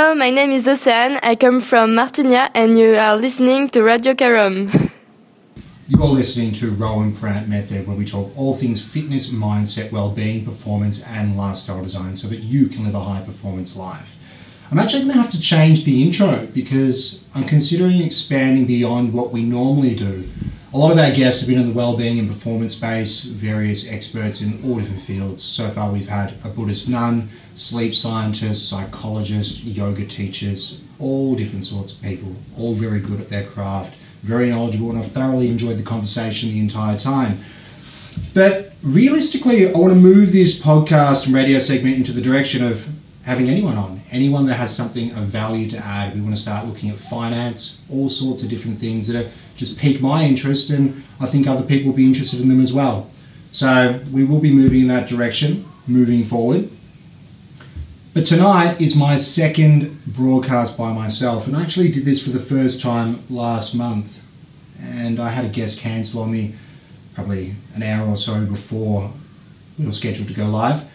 Hello, my name is Océane. I come from Martigna and you are listening to Radio Carom. You're listening to Rohan Parrant Method, where we talk all things fitness, mindset, well-being, performance, and lifestyle design, so that you can live a high-performance life. I'm actually going to have to change the intro because I'm considering expanding beyond what we normally do. A lot of our guests have been in the well-being and performance space, various experts in all different fields. So far, we've had a Buddhist nun, sleep scientists, psychologists, yoga teachers, all different sorts of people, all very good at their craft very knowledgeable, and I've thoroughly enjoyed the conversation the entire time. But realistically, I want to move this podcast and radio segment into the direction of having anyone on, anyone that has something of value to add. We want to start looking at finance, all sorts of different things that just pique my interest, and I think other people will be interested in them as well. So we will be moving in that direction moving forward. But tonight is my second broadcast by myself, and I actually did this for the first time last month. And I had a guest cancel on me probably an hour or so before we were scheduled to go live.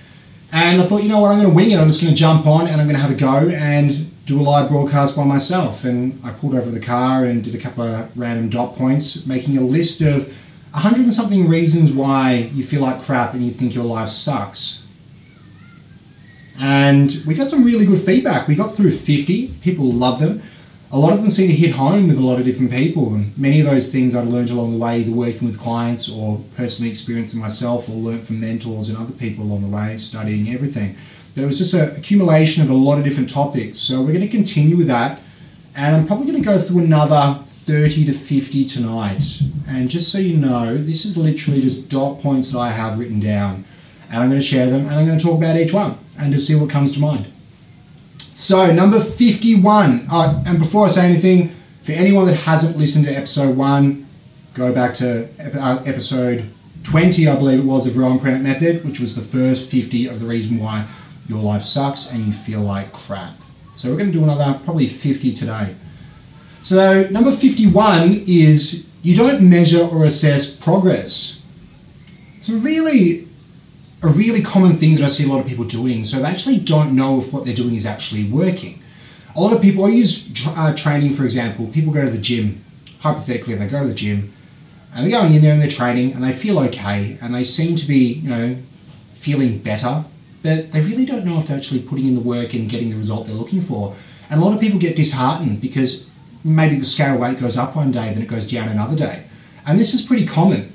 And I thought, you know what, I'm going to wing it. I'm just going to jump on and I'm going to have a go and do a live broadcast by myself. And I pulled over the car and did a couple of random dot points, making a list of 100 and something reasons why you feel like crap and you think your life sucks and we got some really good feedback. We got through 50, people loved them. A lot of them seem to hit home with a lot of different people, and many of those things I learned along the way, either working with clients or personally experiencing myself, or learnt from mentors and other people along the way, studying everything. It was just an accumulation of a lot of different topics. So we're going to continue with that, and I'm probably going to go through another 30 to 50 tonight. And just so you know, this is literally just dot points that I have written down, and I'm going to share them, and I'm going to talk about each one and to see what comes to mind. So, number 51. Uh, and before I say anything, for anyone that hasn't listened to episode 1, go back to uh, episode 20, I believe it was, of Rohan Parrant Method, which was the first 50 of the reason why your life sucks and you feel like crap. So, we're going to do another probably 50 today. So, number 51 is you don't measure or assess progress. It's a really a really common thing that I see a lot of people doing. So they actually don't know if what they're doing is actually working. A lot of people, I use uh, training for example, people go to the gym, hypothetically, they go to the gym and they're going in there and they're training and they feel okay and they seem to be, you know, feeling better, but they really don't know if they're actually putting in the work and getting the result they're looking for. And a lot of people get disheartened because maybe the scale weight goes up one day, then it goes down another day. And this is pretty common.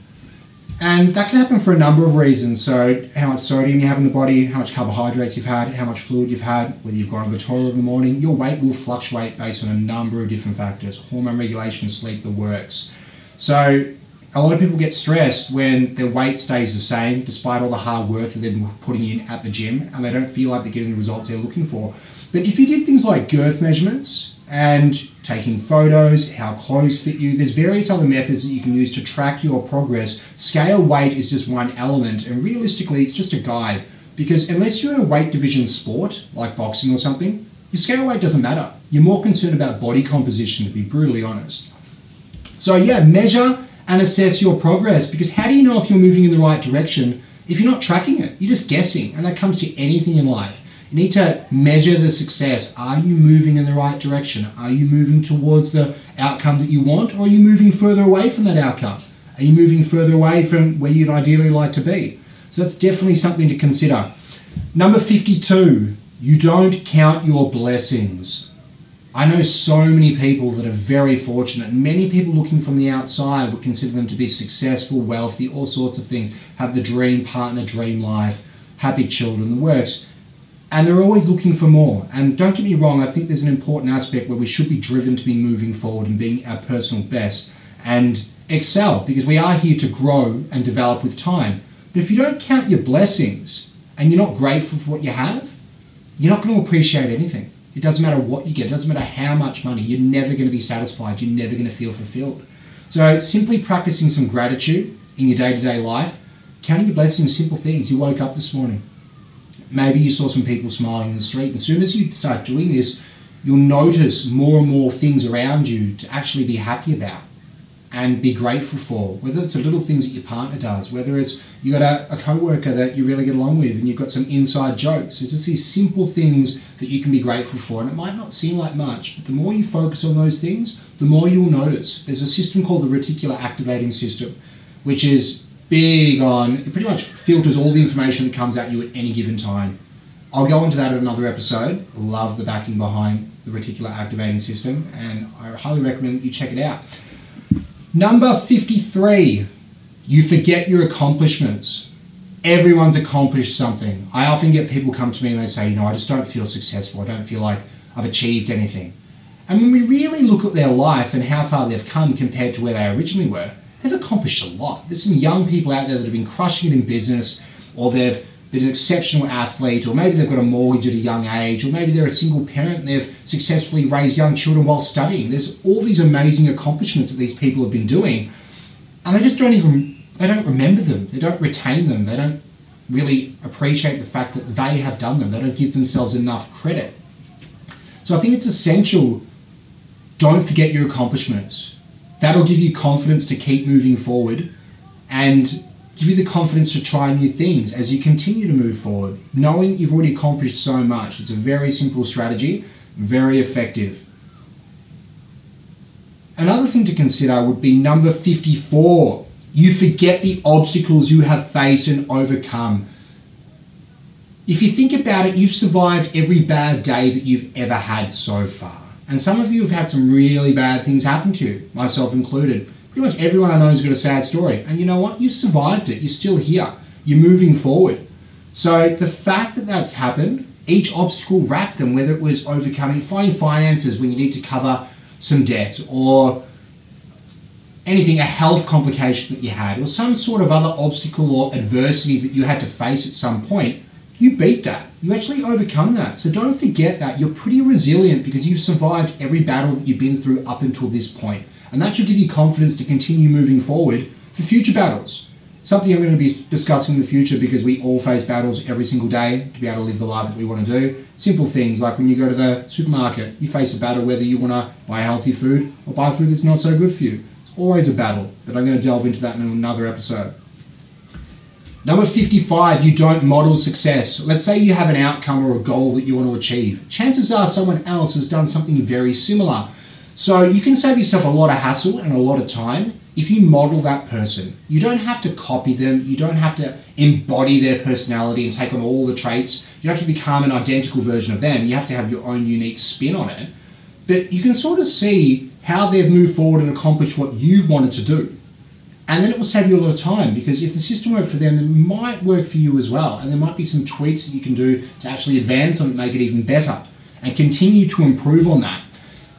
And that can happen for a number of reasons. So, how much sodium you have in the body, how much carbohydrates you've had, how much fluid you've had, whether you've gone to the toilet in the morning, your weight will fluctuate based on a number of different factors hormone regulation, sleep, the works. So, a lot of people get stressed when their weight stays the same despite all the hard work that they've been putting in at the gym and they don't feel like they're getting the results they're looking for. But if you did things like girth measurements and taking photos, how clothes fit you. There's various other methods that you can use to track your progress. Scale weight is just one element, and realistically, it's just a guide. Because unless you're in a weight division sport, like boxing or something, your scale weight doesn't matter. You're more concerned about body composition, to be brutally honest. So, yeah, measure and assess your progress because how do you know if you're moving in the right direction if you're not tracking it? You're just guessing, and that comes to anything in life. You need to measure the success. Are you moving in the right direction? Are you moving towards the outcome that you want, or are you moving further away from that outcome? Are you moving further away from where you'd ideally like to be? So that's definitely something to consider. Number 52, you don't count your blessings. I know so many people that are very fortunate. Many people looking from the outside would consider them to be successful, wealthy, all sorts of things, have the dream partner, dream life, happy children, the works and they're always looking for more. And don't get me wrong, I think there's an important aspect where we should be driven to be moving forward and being our personal best and excel because we are here to grow and develop with time. But if you don't count your blessings and you're not grateful for what you have, you're not going to appreciate anything. It doesn't matter what you get, it doesn't matter how much money, you're never going to be satisfied, you're never going to feel fulfilled. So, simply practicing some gratitude in your day to day life, counting your blessings, simple things. You woke up this morning, maybe you saw some people smiling in the street. As soon as you start doing this, you'll notice more and more things around you to actually be happy about. and be grateful for. Whether it's the little things that your partner does, whether it's you got a, a co-worker that you really get along with and you've got some inside jokes. It's just these simple things that you can be grateful for. And it might not seem like much, but the more you focus on those things, the more you'll notice. There's a system called the reticular activating system, which is big on it pretty much filters all the information that comes at you at any given time. I'll go into that in another episode. Love the backing behind the reticular activating system, and I highly recommend that you check it out. Number 53, you forget your accomplishments. Everyone's accomplished something. I often get people come to me and they say, you know, I just don't feel successful. I don't feel like I've achieved anything. And when we really look at their life and how far they've come compared to where they originally were, they've accomplished a lot. There's some young people out there that have been crushing it in business, or they've been an exceptional athlete, or maybe they've got a mortgage at a young age, or maybe they're a single parent and they've successfully raised young children while studying. There's all these amazing accomplishments that these people have been doing, and they just don't even they don't remember them. They don't retain them. They don't really appreciate the fact that they have done them. They don't give themselves enough credit. So I think it's essential. Don't forget your accomplishments. That'll give you confidence to keep moving forward and give you the confidence to try new things as you continue to move forward, knowing that you've already accomplished so much. It's a very simple strategy, very effective. Another thing to consider would be number 54. You forget the obstacles you have faced and overcome. If you think about it, you've survived every bad day that you've ever had so far. And some of you have had some really bad things happen to you, myself included. Pretty much everyone I know has got a sad story. And you know what? You survived it. You're still here. You're moving forward. So the fact that that's happened, each obstacle wrapped them, whether it was overcoming, finding finances when you need to cover some debt or anything, a health complication that you had, or some sort of other obstacle or adversity that you had to face at some point, you beat that. You actually overcome that. So don't forget that. You're pretty resilient because you've survived every battle that you've been through up until this point. And that should give you confidence to continue moving forward for future battles. Something I'm going to be discussing in the future because we all face battles every single day to be able to live the life that we want to do. Simple things like when you go to the supermarket, you face a battle whether you want to buy healthy food or buy food that's not so good for you. It's always a battle, but I'm going to delve into that in another episode. Number 55, you don't model success. Let's say you have an outcome or a goal that you want to achieve. Chances are someone else has done something very similar. So you can save yourself a lot of hassle and a lot of time if you model that person. You don't have to copy them, you don't have to embody their personality and take on all the traits. You don't have to become an identical version of them. You have to have your own unique spin on it. But you can sort of see how they've moved forward and accomplished what you've wanted to do. And then it will save you a lot of time because if the system worked for them, it might work for you as well. And there might be some tweaks that you can do to actually advance on it, make it even better, and continue to improve on that.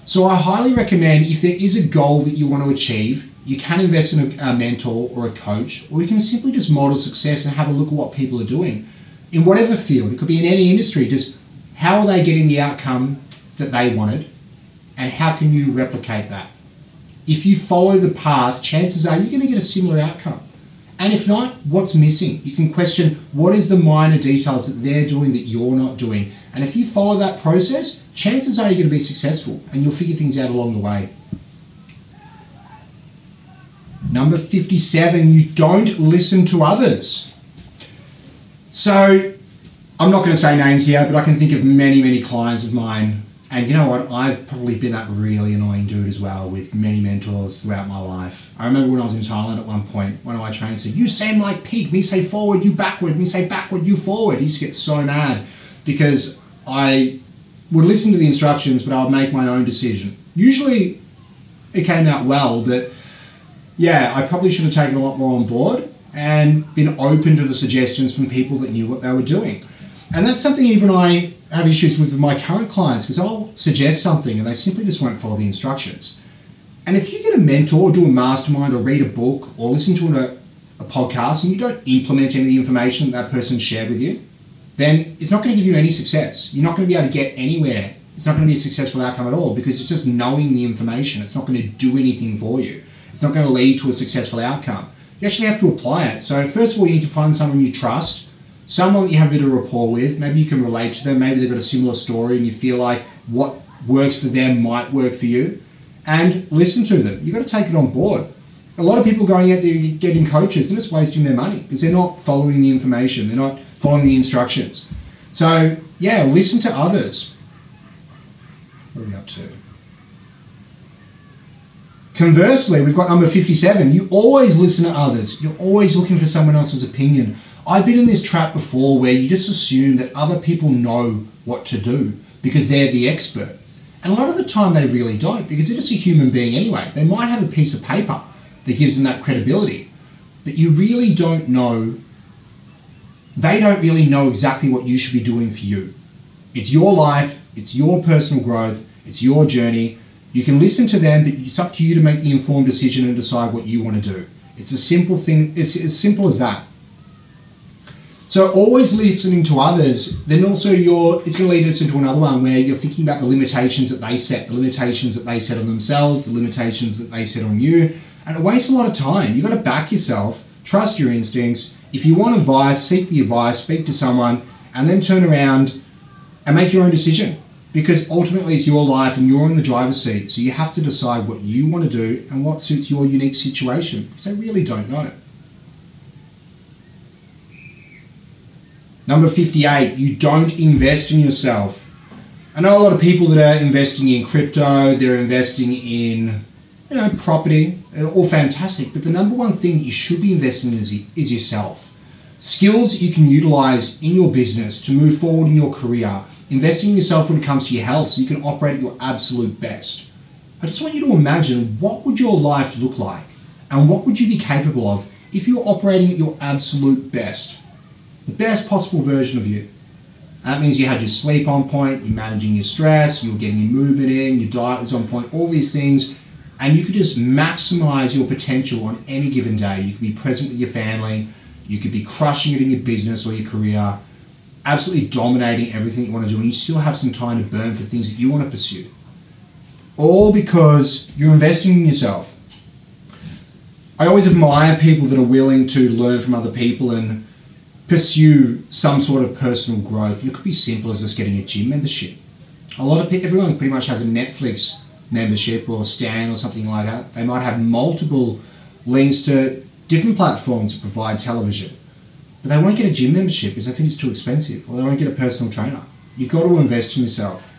So I highly recommend if there is a goal that you want to achieve, you can invest in a, mentor or a coach, or you can simply just model success and have a look at what people are doing in whatever field. It could be in any industry. Just how are they getting the outcome that they wanted, and how can you replicate that? If you follow the path, chances are you're going to get a similar outcome. And if not, what's missing? You can question what is the minor details that they're doing that you're not doing. And if you follow that process, chances are you're going to be successful and you'll figure things out along the way. Number 57, you don't listen to others. So, I'm not going to say names here, but I can think of many, many clients of mine and you know what? I've probably been that really annoying dude as well with many mentors throughout my life. I remember when I was in Thailand at one point, one of my trainers said, You seem like pig, me say forward, you backward, me say backward, you forward. He used to get so mad because I would listen to the instructions, but I would make my own decision. Usually it came out well, but yeah, I probably should have taken a lot more on board and been open to the suggestions from people that knew what they were doing. And that's something even I have issues with my current clients because I'll suggest something and they simply just won't follow the instructions. And if you get a mentor, do a mastermind, or read a book, or listen to a, a podcast, and you don't implement any of the information that that person shared with you, then it's not going to give you any success. You're not going to be able to get anywhere. It's not going to be a successful outcome at all because it's just knowing the information. It's not going to do anything for you. It's not going to lead to a successful outcome. You actually have to apply it. So, first of all, you need to find someone you trust someone that you have a bit of rapport with. Maybe you can relate to them. Maybe they've got a similar story and you feel like what works for them might work for you. And listen to them. You've got to take it on board. a lot of people going out there getting coaches and just wasting their money because they're not following the information, they're not following the instructions. So, yeah, listen to others. What are we up to? Conversely, we've got number 57. You always listen to others. You're always looking for someone else's opinion. I've been in this trap before where you just assume that other people know what to do because they're the expert. And a lot of the time they really don't because they're just a human being anyway. They might have a piece of paper that gives them that credibility, but you really don't know. They don't really know exactly what you should be doing for you. It's your life, it's your personal growth, it's your journey. You can listen to them, but it's up to you to make the informed decision and decide what you want to do. It's a simple thing, it's as simple as that. So always listening to others, then also you're it's going to lead us into another one where you're thinking about the limitations that they set, the limitations that they set on themselves, the limitations that they set on you, and it wastes a lot of time. You've got to back yourself, trust your instincts. If you want advice, seek the advice, speak to someone, and then turn around and make your own decision because ultimately it's your life and you're in the driver's seat. So you have to decide what you want to do and what suits your unique situation because they really don't know. Number 58, you don't invest in yourself. I know a lot of people that are investing in crypto, they're investing in you know, property, all fantastic, but the number one thing you should be investing in is, is yourself. Skills you can utilize in your business to move forward in your career, investing in yourself when it comes to your health so you can operate at your absolute best. I just want you to imagine what would your life look like and what would you be capable of if you were operating at your absolute best, the best possible version of you. That means you had your sleep on point, you're managing your stress, you're getting your movement in, your diet was on point, all these things, and you could just maximize your potential on any given day. You could be present with your family, you could be crushing it in your business or your career, absolutely dominating everything you want to do, and you still have some time to burn for things that you want to pursue. All because you're investing in yourself. I always admire people that are willing to learn from other people and pursue some sort of personal growth. And it could be simple as just getting a gym membership. A lot of people, everyone pretty much has a Netflix membership or Stan or something like that. They might have multiple links to different platforms that provide television. But they won't get a gym membership because they think it's too expensive, or they won't get a personal trainer. You've got to invest in yourself.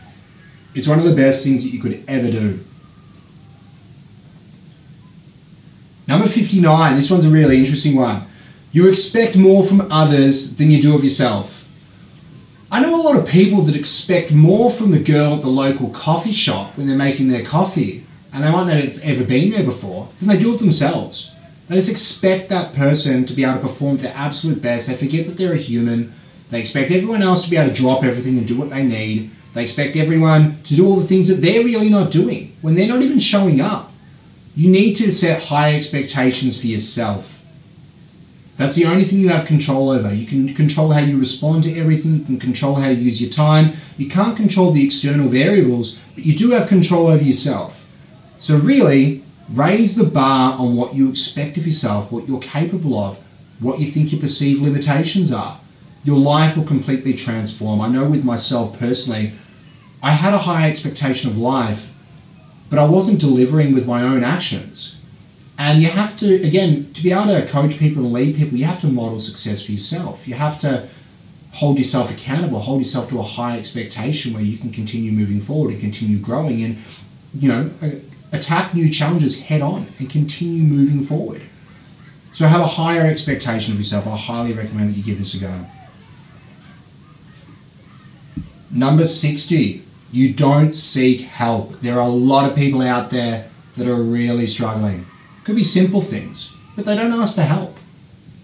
It's one of the best things that you could ever do. Number 59, this one's a really interesting one. You expect more from others than you do of yourself. I know a lot of people that expect more from the girl at the local coffee shop when they're making their coffee, and they might not have ever been there before, than they do of themselves. They just expect that person to be able to perform their absolute best. They forget that they're a human. They expect everyone else to be able to drop everything and do what they need. They expect everyone to do all the things that they're really not doing when they're not even showing up. You need to set high expectations for yourself. That's the only thing you have control over. You can control how you respond to everything, you can control how you use your time. You can't control the external variables, but you do have control over yourself. So, really, Raise the bar on what you expect of yourself, what you're capable of, what you think your perceived limitations are. Your life will completely transform. I know with myself personally, I had a high expectation of life, but I wasn't delivering with my own actions. And you have to, again, to be able to coach people and lead people, you have to model success for yourself. You have to hold yourself accountable, hold yourself to a high expectation where you can continue moving forward and continue growing. And, you know, attack new challenges head on and continue moving forward. So have a higher expectation of yourself. I highly recommend that you give this a go. Number 60, you don't seek help. There are a lot of people out there that are really struggling. Could be simple things, but they don't ask for help.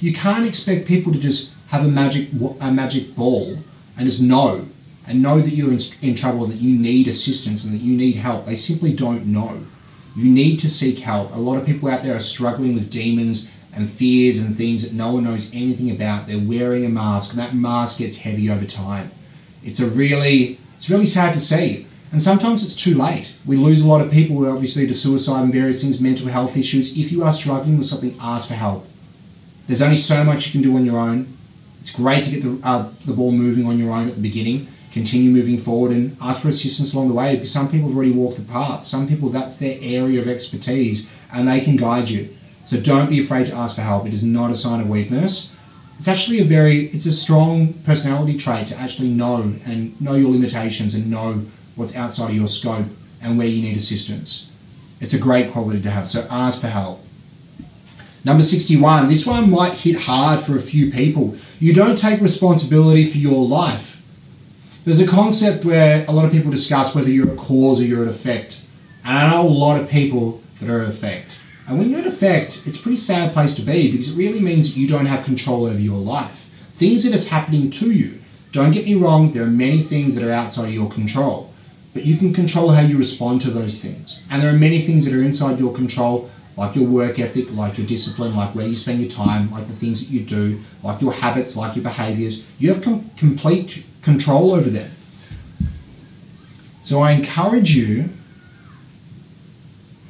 You can't expect people to just have a magic a magic ball and just know and know that you're in, in trouble, that you need assistance and that you need help. They simply don't know. You need to seek help. A lot of people out there are struggling with demons and fears and things that no one knows anything about. They're wearing a mask, and that mask gets heavy over time. It's a really, it's really sad to see. And sometimes it's too late. We lose a lot of people, obviously, to suicide and various things, mental health issues. If you are struggling with something, ask for help. There's only so much you can do on your own. It's great to get the, uh, the ball moving on your own at the beginning, continue moving forward and ask for assistance along the way because some people have already walked the path. Some people, that's their area of expertise and they can guide you. So don't be afraid to ask for help. It is not a sign of weakness. It's actually a very, it's a strong personality trait to actually know and know your limitations and know what's outside of your scope and where you need assistance. It's a great quality to have. So ask for help. Number 61, this one might hit hard for a few people. You don't take responsibility for your life. There's a concept where a lot of people discuss whether you're a cause or you're an effect. And I know a lot of people that are an effect. And when you're an effect, it's a pretty sad place to be because it really means you don't have control over your life. Things that is happening to you. Don't get me wrong, there are many things that are outside of your control. But you can control how you respond to those things. And there are many things that are inside your control, like your work ethic, like your discipline, like where you spend your time, like the things that you do, like your habits, like your behaviors. You have com- complete control over them. So I encourage you.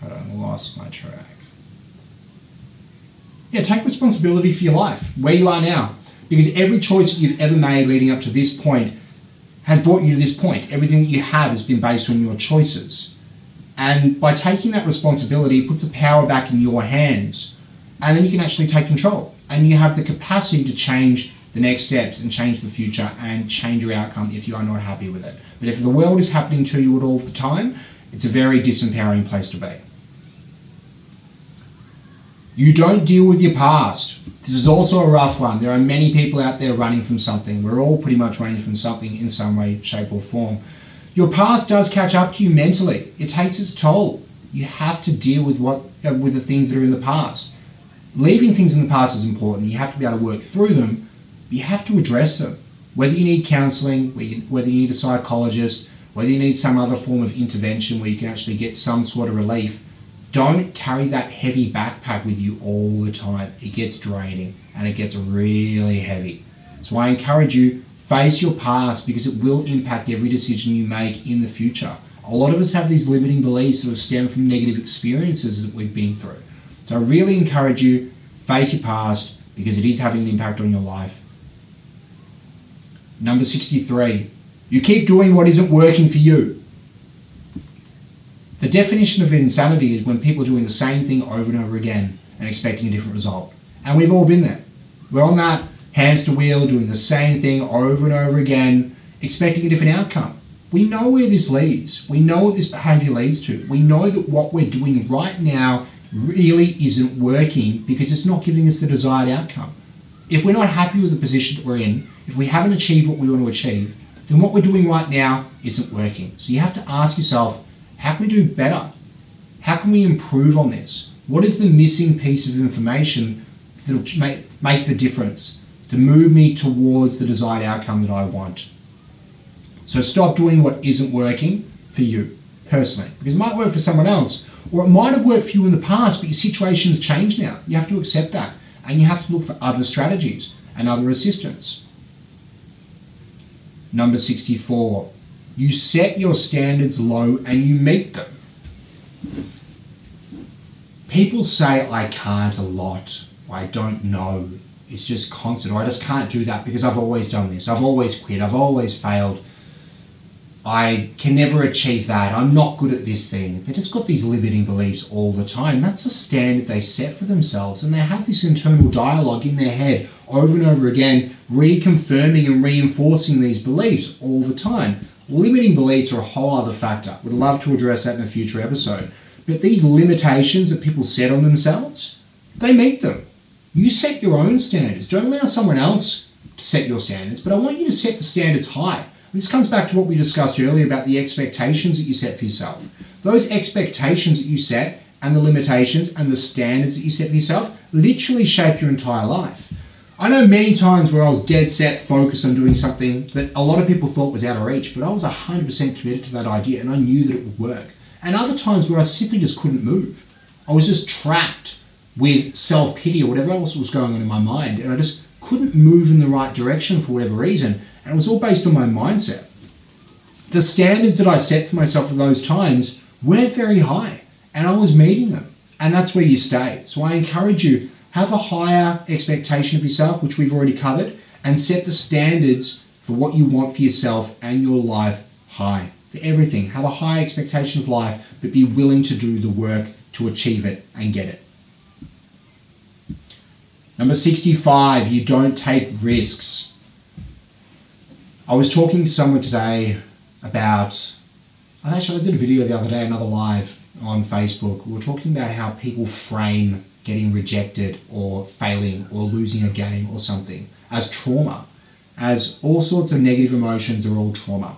Hold on, I lost my track. Yeah, take responsibility for your life, where you are now. Because every choice that you've ever made leading up to this point has brought you to this point. Everything that you have has been based on your choices. And by taking that responsibility, it puts the power back in your hands. And then you can actually take control. And you have the capacity to change the next steps and change the future and change your outcome if you are not happy with it. But if the world is happening to you at all the time, it's a very disempowering place to be. You don't deal with your past. This is also a rough one. There are many people out there running from something. We're all pretty much running from something in some way, shape, or form. Your past does catch up to you mentally. It takes its toll. You have to deal with what uh, with the things that are in the past. Leaving things in the past is important. You have to be able to work through them. You have to address them. Whether you need counselling, whether you need a psychologist, whether you need some other form of intervention where you can actually get some sort of relief, don't carry that heavy backpack with you all the time. It gets draining and it gets really heavy. So I encourage you face your past because it will impact every decision you make in the future. A lot of us have these limiting beliefs that stem from negative experiences that we've been through. So I really encourage you face your past because it is having an impact on your life. Number 63. You keep doing what isn't working for you. The definition of insanity is when people are doing the same thing over and over again and expecting a different result. And we've all been there. We're on that hamster wheel doing the same thing over and over again, expecting a different outcome. We know where this leads. We know what this behavior leads to. We know that what we're doing right now really isn't working because it's not giving us the desired outcome. If we're not happy with the position that we're in, if we haven't achieved what we want to achieve, then what we're doing right now isn't working. So you have to ask yourself, how can we do better? How can we improve on this? What is the missing piece of information that'll make, make the difference to move me towards the desired outcome that I want? So stop doing what isn't working for you personally, because it might work for someone else, or it might have worked for you in the past, but your situation's changed now. You have to accept that, and you have to look for other strategies and other assistance. Number 64 you set your standards low and you meet them. People say, I can't a lot, I don't know. It's just constant, or I just can't do that because I've always done this. I've always quit. I've always failed. I can never achieve that. I'm not good at this thing. They just got these limiting beliefs all the time. That's a standard they set for themselves, and they have this internal dialogue in their head over and over again, reconfirming and reinforcing these beliefs all the time. Limiting beliefs are a whole other factor. Would love to address that in a future episode. But these limitations that people set on themselves, they meet them. You set your own standards. Don't allow someone else to set your standards, but I want you to set the standards high. And this comes back to what we discussed earlier about the expectations that you set for yourself. Those expectations that you set and the limitations and the standards that you set for yourself literally shape your entire life. I know many times where I was dead set focused on doing something that a lot of people thought was out of reach, but I was 100% committed to that idea and I knew that it would work. And other times where I simply just couldn't move. I was just trapped with self pity or whatever else was going on in my mind, and I just couldn't move in the right direction for whatever reason. And it was all based on my mindset. The standards that I set for myself at those times weren't very high, and I was meeting them. And that's where you stay. So I encourage you have a higher expectation of yourself, which we've already covered, and set the standards for what you want for yourself and your life high. For everything, have a high expectation of life, but be willing to do the work to achieve it and get it. Number 65, you don't take risks. I was talking to someone today about, I actually, I did a video the other day, another live on Facebook. We were talking about how people frame getting rejected or failing or losing a game or something as trauma, as all sorts of negative emotions are all trauma.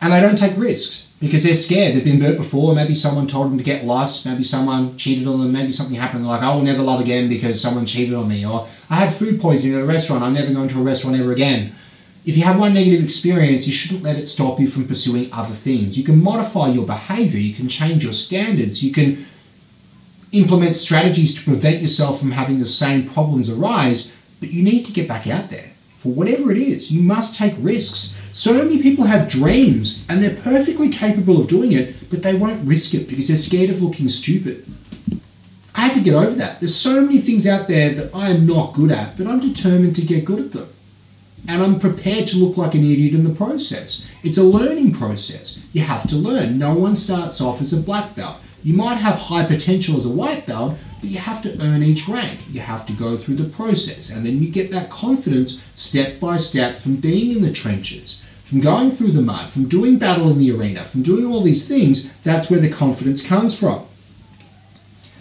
And they don't take risks because they're scared. They've been burnt before. Maybe someone told them to get lost. Maybe someone cheated on them. Maybe something happened. They're like, I will never love again because someone cheated on me. Or I had food poisoning at a restaurant. I'm never going to a restaurant ever again. If you have one negative experience, you shouldn't let it stop you from pursuing other things. You can modify your behavior. You can change your standards. You can implement strategies to prevent yourself from having the same problems arise. But you need to get back out there for whatever it is. You must take risks. So many people have dreams and they're perfectly capable of doing it, but they won't risk it because they're scared of looking stupid. I had to get over that. There's so many things out there that I am not good at, but I'm determined to get good at them. And I'm prepared to look like an idiot in the process. It's a learning process. You have to learn. No one starts off as a black belt. You might have high potential as a white belt, but you have to earn each rank. You have to go through the process. And then you get that confidence step by step from being in the trenches, from going through the mud, from doing battle in the arena, from doing all these things. That's where the confidence comes from.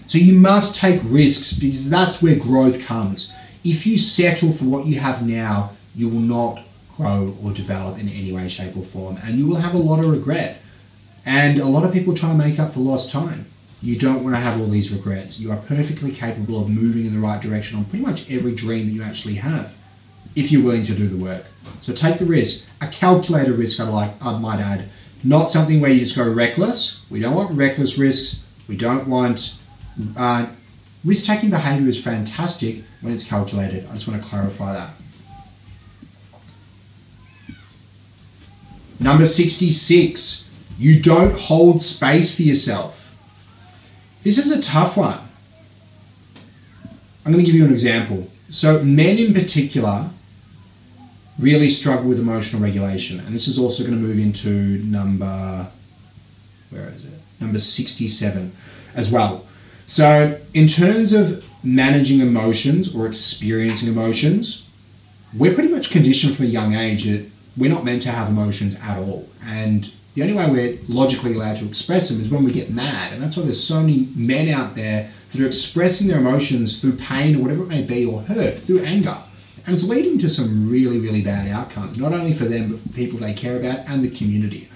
So you must take risks because that's where growth comes. If you settle for what you have now, you will not grow or develop in any way, shape, or form, and you will have a lot of regret. And a lot of people try to make up for lost time. You don't want to have all these regrets. You are perfectly capable of moving in the right direction on pretty much every dream that you actually have, if you're willing to do the work. So take the risk, a calculated risk. I like, I might add, not something where you just go reckless. We don't want reckless risks. We don't want uh, risk-taking behavior is fantastic when it's calculated. I just want to clarify that. Number 66, you don't hold space for yourself. This is a tough one. I'm going to give you an example. So, men in particular really struggle with emotional regulation, and this is also going to move into number where is it? Number 67 as well. So, in terms of managing emotions or experiencing emotions, we're pretty much conditioned from a young age that we're not meant to have emotions at all. And the only way we're logically allowed to express them is when we get mad. And that's why there's so many men out there that are expressing their emotions through pain or whatever it may be, or hurt, through anger. And it's leading to some really, really bad outcomes, not only for them, but for people they care about and the community.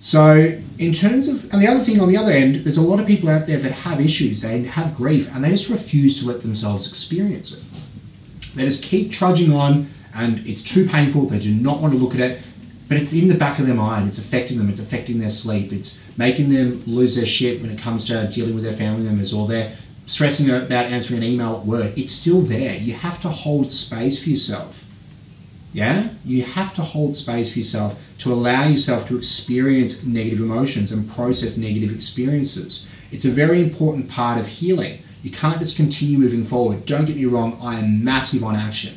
So, in terms of, and the other thing on the other end, there's a lot of people out there that have issues, they have grief, and they just refuse to let themselves experience it. They just keep trudging on, and it's too painful, they do not want to look at it, but it's in the back of their mind. It's affecting them. It's affecting their sleep. It's making them lose their shit when it comes to dealing with their family members or they're stressing about answering an email at work. It's still there. You have to hold space for yourself. Yeah? You have to hold space for yourself to allow yourself to experience negative emotions and process negative experiences. It's a very important part of healing. You can't just continue moving forward. Don't get me wrong, I am massive on action.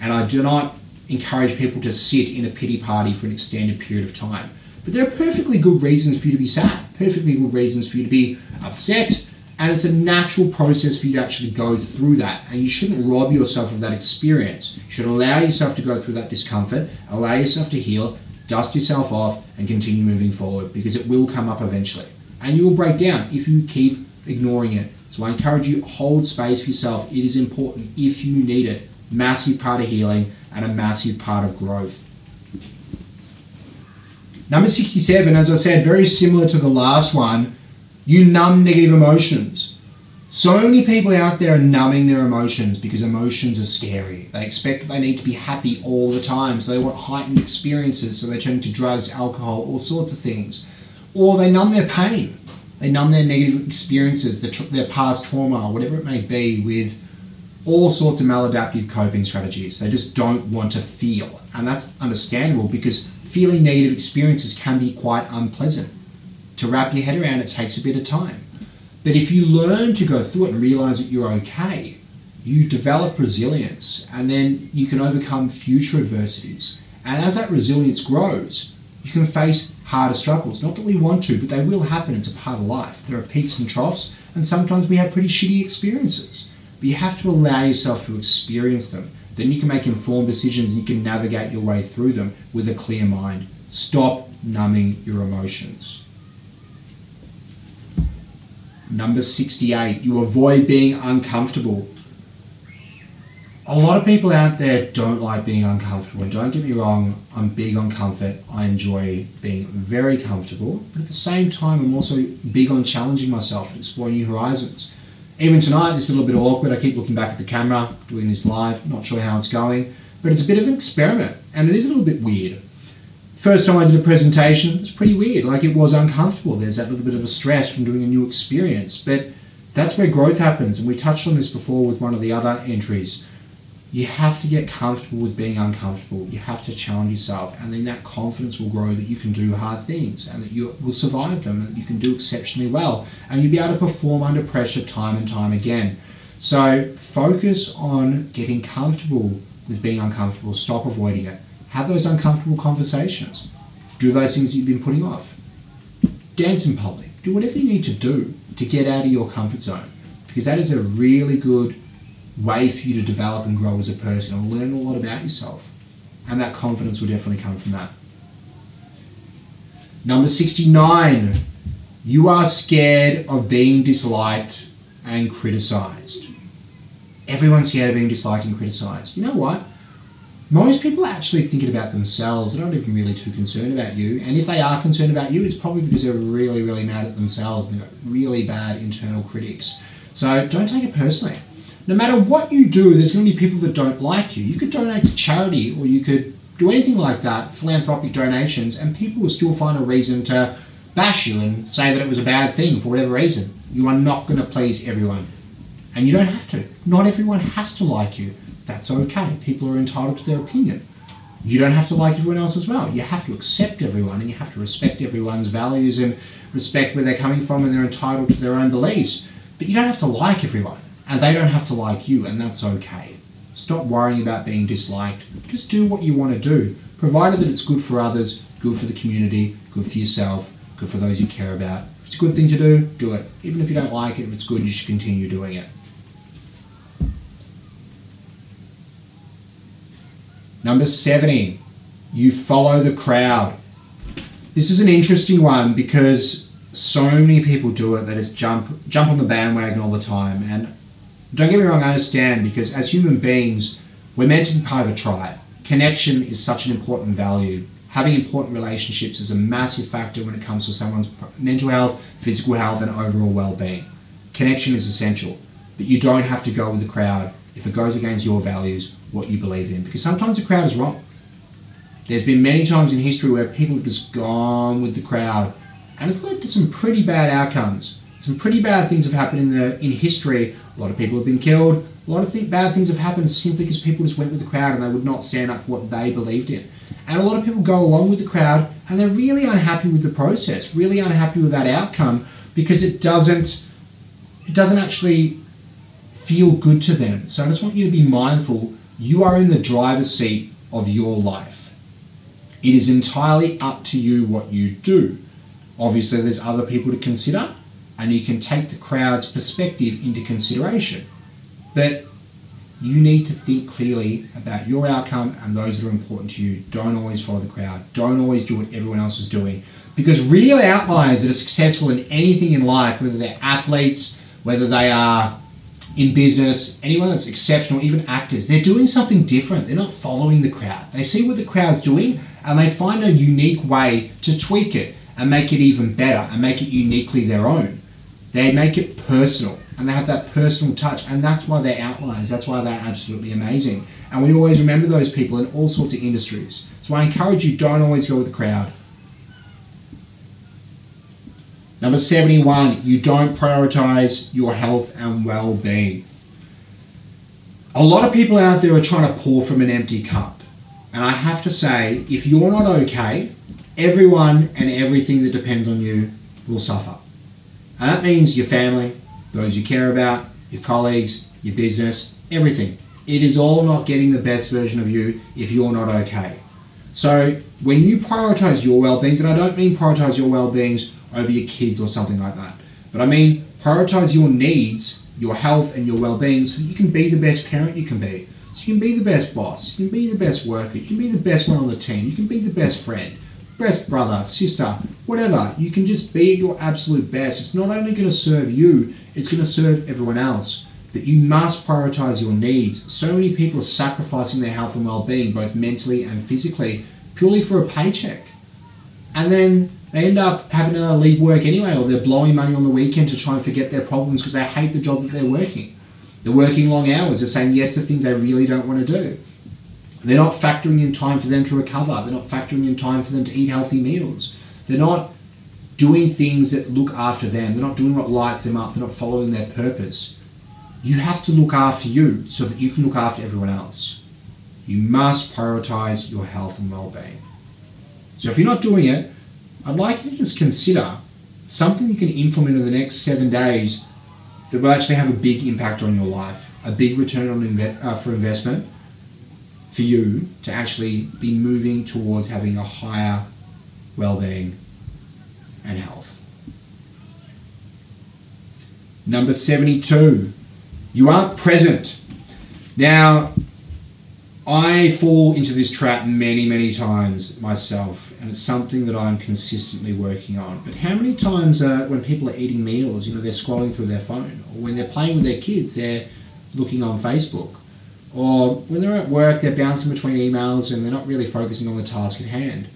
And I do not encourage people to sit in a pity party for an extended period of time. But there are perfectly good reasons for you to be sad, perfectly good reasons for you to be upset, and it's a natural process for you to actually go through that. And you shouldn't rob yourself of that experience. You should allow yourself to go through that discomfort, allow yourself to heal, dust yourself off, and continue moving forward because it will come up eventually. And you will break down if you keep ignoring it. So I encourage you hold space for yourself. It is important if you need it. Massive part of healing and a massive part of growth. Number 67, as I said, very similar to the last one, you numb negative emotions. So many people out there are numbing their emotions because emotions are scary. They expect that they need to be happy all the time, so they want heightened experiences, so they turn to drugs, alcohol, all sorts of things. Or they numb their pain. They numb their negative experiences, their past trauma, whatever it may be, with all sorts of maladaptive coping strategies. They just don't want to feel. And that's understandable because feeling negative experiences can be quite unpleasant. To wrap your head around it takes a bit of time. But if you learn to go through it and realize that you're okay, you develop resilience and then you can overcome future adversities. And as that resilience grows, you can face harder struggles. Not that we want to, but they will happen. It's a part of life. There are peaks and troughs, and sometimes we have pretty shitty experiences. But you have to allow yourself to experience them. Then you can make informed decisions and you can navigate your way through them with a clear mind. Stop numbing your emotions. Number 68, you avoid being uncomfortable. A lot of people out there don't like being uncomfortable. And don't get me wrong, I'm big on comfort. I enjoy being very comfortable. But at the same time, I'm also big on challenging myself and exploring new horizons. Even tonight, it's a little bit awkward. I keep looking back at the camera, doing this live, not sure how it's going. But it's a bit of an experiment, and it is a little bit weird. First time I did a presentation, it's pretty weird. Like it was uncomfortable. There's that little bit of a stress from doing a new experience. But that's where growth happens. And we touched on this before with one of the other entries. You have to get comfortable with being uncomfortable. You have to challenge yourself. And then that confidence will grow that you can do hard things and that you will survive them and that you can do exceptionally well. And you'll be able to perform under pressure time and time again. So focus on getting comfortable with being uncomfortable. Stop avoiding it have those uncomfortable conversations. Do those things you've been putting off. Dance in public. Do whatever you need to do to get out of your comfort zone because that is a really good way for you to develop and grow as a person and learn a lot about yourself. And that confidence will definitely come from that. Number 69, you are scared of being disliked and criticized. Everyone's scared of being disliked and criticized. You know what? most people are actually thinking about themselves. They're not even really too concerned about you. And if they are concerned about you, it's probably because they're really, really mad at themselves. They've got really bad internal critics. So don't take it personally. No matter what you do, there's going to be people that don't like you. You could donate to charity or you could do anything like that, philanthropic donations, and people will still find a reason to bash you and say that it was a bad thing for whatever reason. You are not going to please everyone. And you don't have to. Not everyone has to like you. That's okay. People are entitled to their opinion. You don't have to like everyone else as well. You have to accept everyone and you have to respect everyone's values and respect where they're coming from and they're entitled to their own beliefs. But you don't have to like everyone and they don't have to like you and that's okay. Stop worrying about being disliked. Just do what you want to do, provided that it's good for others, good for the community, good for yourself, good for those you care about. If it's a good thing to do, do it. Even if you don't like it, if it's good, you should continue doing it. Number 70, you follow the crowd. This is an interesting one because so many people do it. They just jump jump on the bandwagon all the time. And don't get me wrong, I understand because as human beings, we're meant to be part of a tribe. Connection is such an important value. Having important relationships is a massive factor when it comes to someone's mental health, physical health, and overall well-being. Connection is essential, but you don't have to go with the crowd if it goes against your values what you believe in because sometimes the crowd is wrong. There's been many times in history where people have just gone with the crowd and it's led to some pretty bad outcomes. Some pretty bad things have happened in the in history. A lot of people have been killed. A lot of th- bad things have happened simply because people just went with the crowd and they would not stand up for what they believed in. And a lot of people go along with the crowd and they're really unhappy with the process, really unhappy with that outcome because it doesn't it doesn't actually feel good to them. So I just want you to be mindful you are in the driver's seat of your life. It is entirely up to you what you do. Obviously, there's other people to consider, and you can take the crowd's perspective into consideration. But you need to think clearly about your outcome and those that are important to you. Don't always follow the crowd. Don't always do what everyone else is doing. Because real outliers that are successful in anything in life, whether they're athletes, whether they are in business, anyone that's exceptional, even actors, they're doing something different. They're not following the crowd. They see what the crowd's doing and they find a unique way to tweak it and make it even better and make it uniquely their own. They make it personal and they have that personal touch and that's why they're outliers. That's why they're absolutely amazing. And we always remember those people in all sorts of industries. So I encourage you don't always go with the crowd. Number 71, you don't prioritize your health and well being. A lot of people out there are trying to pour from an empty cup. And I have to say, if you're not okay, everyone and everything that depends on you will suffer. And that means your family, those you care about, your colleagues, your business, everything. It is all not getting the best version of you if you're not okay. So when you prioritize your well-beings, and I don't mean prioritize your well-beings over your kids or something like that. But I mean, Prioritize your needs, your health, and your well being so you can be the best parent you can be. So you can be the best boss, you can be the best worker, you can be the best one on the team, you can be the best friend, best brother, sister, whatever. You can just be at your absolute best. It's not only going to serve you, it's going to serve everyone else. But you must prioritize your needs. So many people are sacrificing their health and well being, both mentally and physically, purely for a paycheck. And then they end up having to leave work anyway, or they're blowing money on the weekend to try and forget their problems because they hate the job that they're working. They're working long hours, they're saying yes to things they really don't want to do. They're not factoring in time for them to recover, they're not factoring in time for them to eat healthy meals. They're not doing things that look after them, they're not doing what lights them up, they're not following their purpose. You have to look after you so that you can look after everyone else. You must prioritize your health and well being. So if you're not doing it, I'd like you to just consider something you can implement in the next seven days that will actually have a big impact on your life, a big return on inve- uh, for investment for you to actually be moving towards having a higher well-being and health. Number 72, you aren't present. Now, I fall into this trap many, many times myself, and it's something that I'm consistently working on. But how many times uh, when people are eating meals, you know, they're scrolling through their phone, or when they're playing with their kids, they're looking on Facebook, or when they're at work, they're bouncing between emails and they're not really focusing on the task at hand.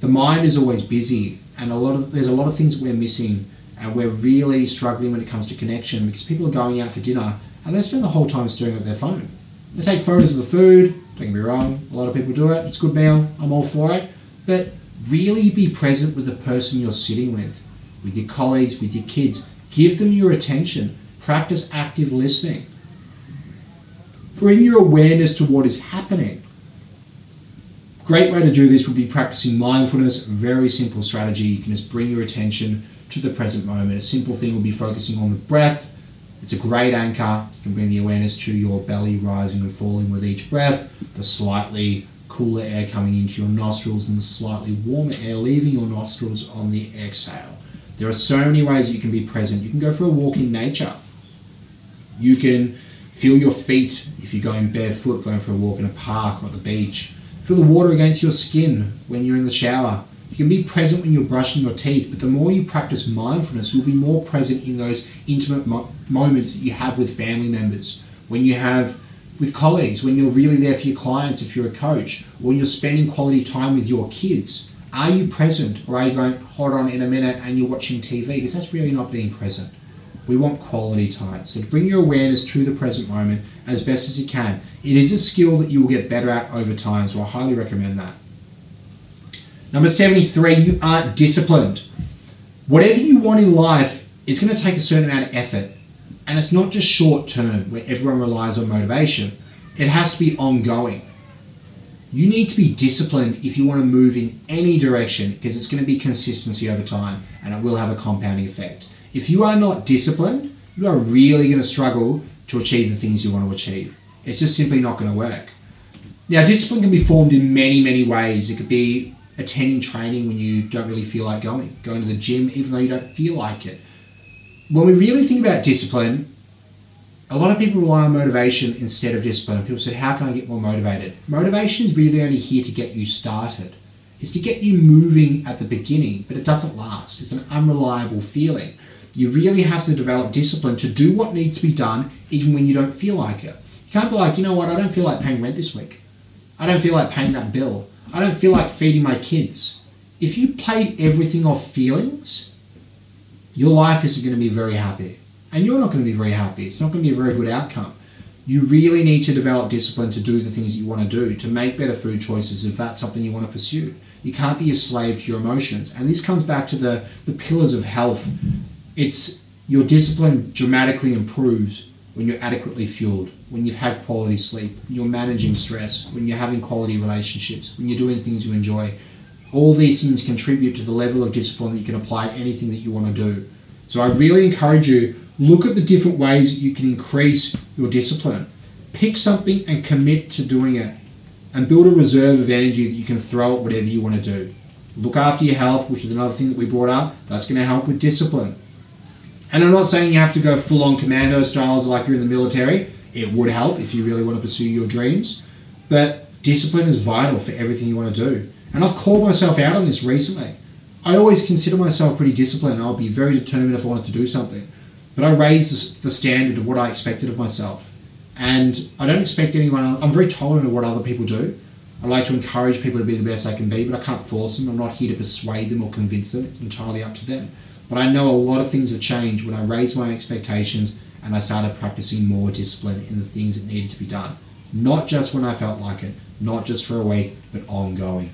The mind is always busy, and a lot of there's a lot of things that we're missing, and we're really struggling when it comes to connection because people are going out for dinner and they spend the whole time staring at their phone. They take photos of the food. Don't get me wrong, a lot of people do it. It's a good meal. I'm all for it. But really be present with the person you're sitting with, with your colleagues, with your kids. Give them your attention. Practice active listening. Bring your awareness to what is happening. Great way to do this would be practicing mindfulness, very simple strategy. You can just bring your attention to the present moment. A simple thing would be focusing on the breath. It's a great anchor. You can bring the awareness to your belly rising and falling with each breath, the slightly cooler air coming into your nostrils and the slightly warmer air leaving your nostrils on the exhale. There are so many ways you can be present. You can go for a walk in nature. You can feel your feet if you're going barefoot, going for a walk in a park or at the beach. Feel the water against your skin when you're in the shower. You can be present when you're brushing your teeth, but the more you practice mindfulness, you'll be more present in those intimate mo- moments that you have with family members, when you have with colleagues, when you're really there for your clients if you're a coach, when you're spending quality time with your kids. Are you present or are you going, hold on in a minute and you're watching TV? Because that's really not being present. We want quality time. So to bring your awareness to the present moment as best as you can. It is a skill that you will get better at over time, so I highly recommend that. Number 73, you aren't disciplined. Whatever you want in life is going to take a certain amount of effort. And it's not just short term where everyone relies on motivation, it has to be ongoing. You need to be disciplined if you want to move in any direction because it's going to be consistency over time and it will have a compounding effect. If you are not disciplined, you are really going to struggle to achieve the things you want to achieve. It's just simply not going to work. Now, discipline can be formed in many, many ways. It could be attending training when you don't really feel like going, going to the gym even though you don't feel like it. When we really think about discipline, a lot of people rely on motivation instead of discipline. People say, How can I get more motivated? Motivation is really only here to get you started. It's to get you moving at the beginning, but it doesn't last. It's an unreliable feeling. You really have to develop discipline to do what needs to be done even when you don't feel like it. You can't be like, you know what, I don't feel like paying rent this week. I don't feel like paying that bill. I don't feel like feeding my kids. If you played everything off feelings, your life isn't going to be very happy. And you're not going to be very happy. It's not going to be a very good outcome. You really need to develop discipline to do the things that you want to do, to make better food choices if that's something you want to pursue. You can't be a slave to your emotions. And this comes back to the, the pillars of health. It's your discipline dramatically improves when you're adequately fueled, when you've had quality sleep, you're managing stress, when you're having quality relationships, when you're doing things you enjoy. All these things contribute to the level of discipline that you can apply to anything that you want to do. So I really encourage you look at the different ways that you can increase your discipline. Pick something and commit to doing it and build a reserve of energy that you can throw at whatever you want to do. Look after your health, which is another thing that we brought up. That's going to help with discipline. And I'm not saying you have to go full on commando styles like you're in the military. It would help if you really want to pursue your dreams. But discipline is vital for everything you want to do. And I've called myself out on this recently. I always consider myself pretty disciplined. I'll be very determined if I wanted to do something. But I raised the standard of what I expected of myself. And I don't expect anyone. I'm very tolerant of what other people do. I like to encourage people to be the best they can be, but I can't force them. I'm not here to persuade them or convince them. It's entirely up to them. But I know a lot of things have changed when I raised my expectations and I started practicing more discipline in the things that needed to be done. Not just when I felt like it, not just for a week, but ongoing.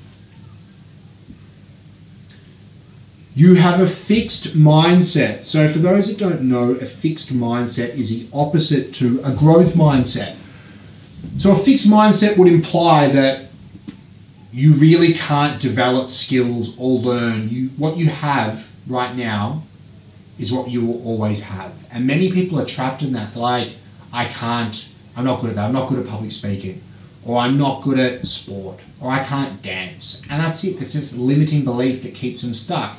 You have a fixed mindset. So, for those that don't know, a fixed mindset is the opposite to a growth mindset. So, a fixed mindset would imply that you really can't develop skills or learn. You, what you have right now is what you will always have. And many people are trapped in that. They're like, I can't, I'm not good at that. I'm not good at public speaking. Or I'm not good at sport. Or I can't dance. And that's it. It's this limiting belief that keeps them stuck.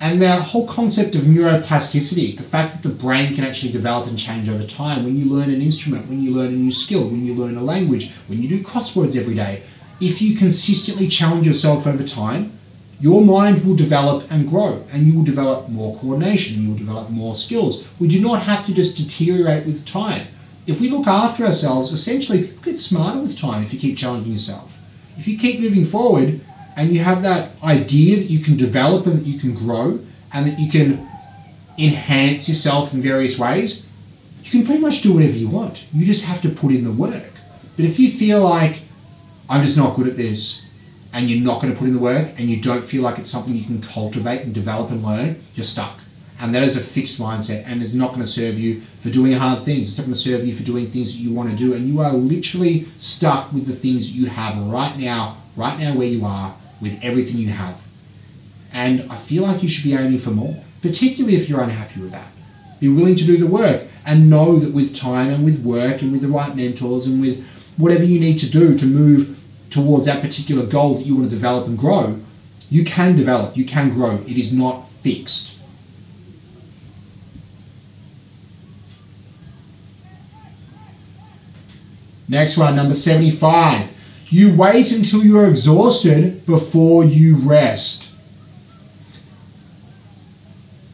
And the whole concept of neuroplasticity, the fact that the brain can actually develop and change over time when you learn an instrument, when you learn a new skill, when you learn a language, when you do crosswords every day, if you consistently challenge yourself over time, your mind will develop and grow and you will develop more coordination, you will develop more skills. We do not have to just deteriorate with time. If we look after ourselves, essentially, get smarter with time if you keep challenging yourself. If you keep moving forward, and you have that idea that you can develop and that you can grow and that you can enhance yourself in various ways, you can pretty much do whatever you want. You just have to put in the work. But if you feel like, I'm just not good at this, and you're not going to put in the work, and you don't feel like it's something you can cultivate and develop and learn, you're stuck. And that is a fixed mindset, and it's not going to serve you for doing hard things. It's not going to serve you for doing things that you want to do, and you are literally stuck with the things you have right now, right now where you are, with everything you have. And I feel like you should be aiming for more, particularly if you're unhappy with that. Be willing to do the work and know that with time and with work and with the right mentors and with whatever you need to do to move towards that particular goal that you want to develop and grow, you can develop, you can grow. It is not fixed. Next one, number 75. You wait until you're exhausted before you rest.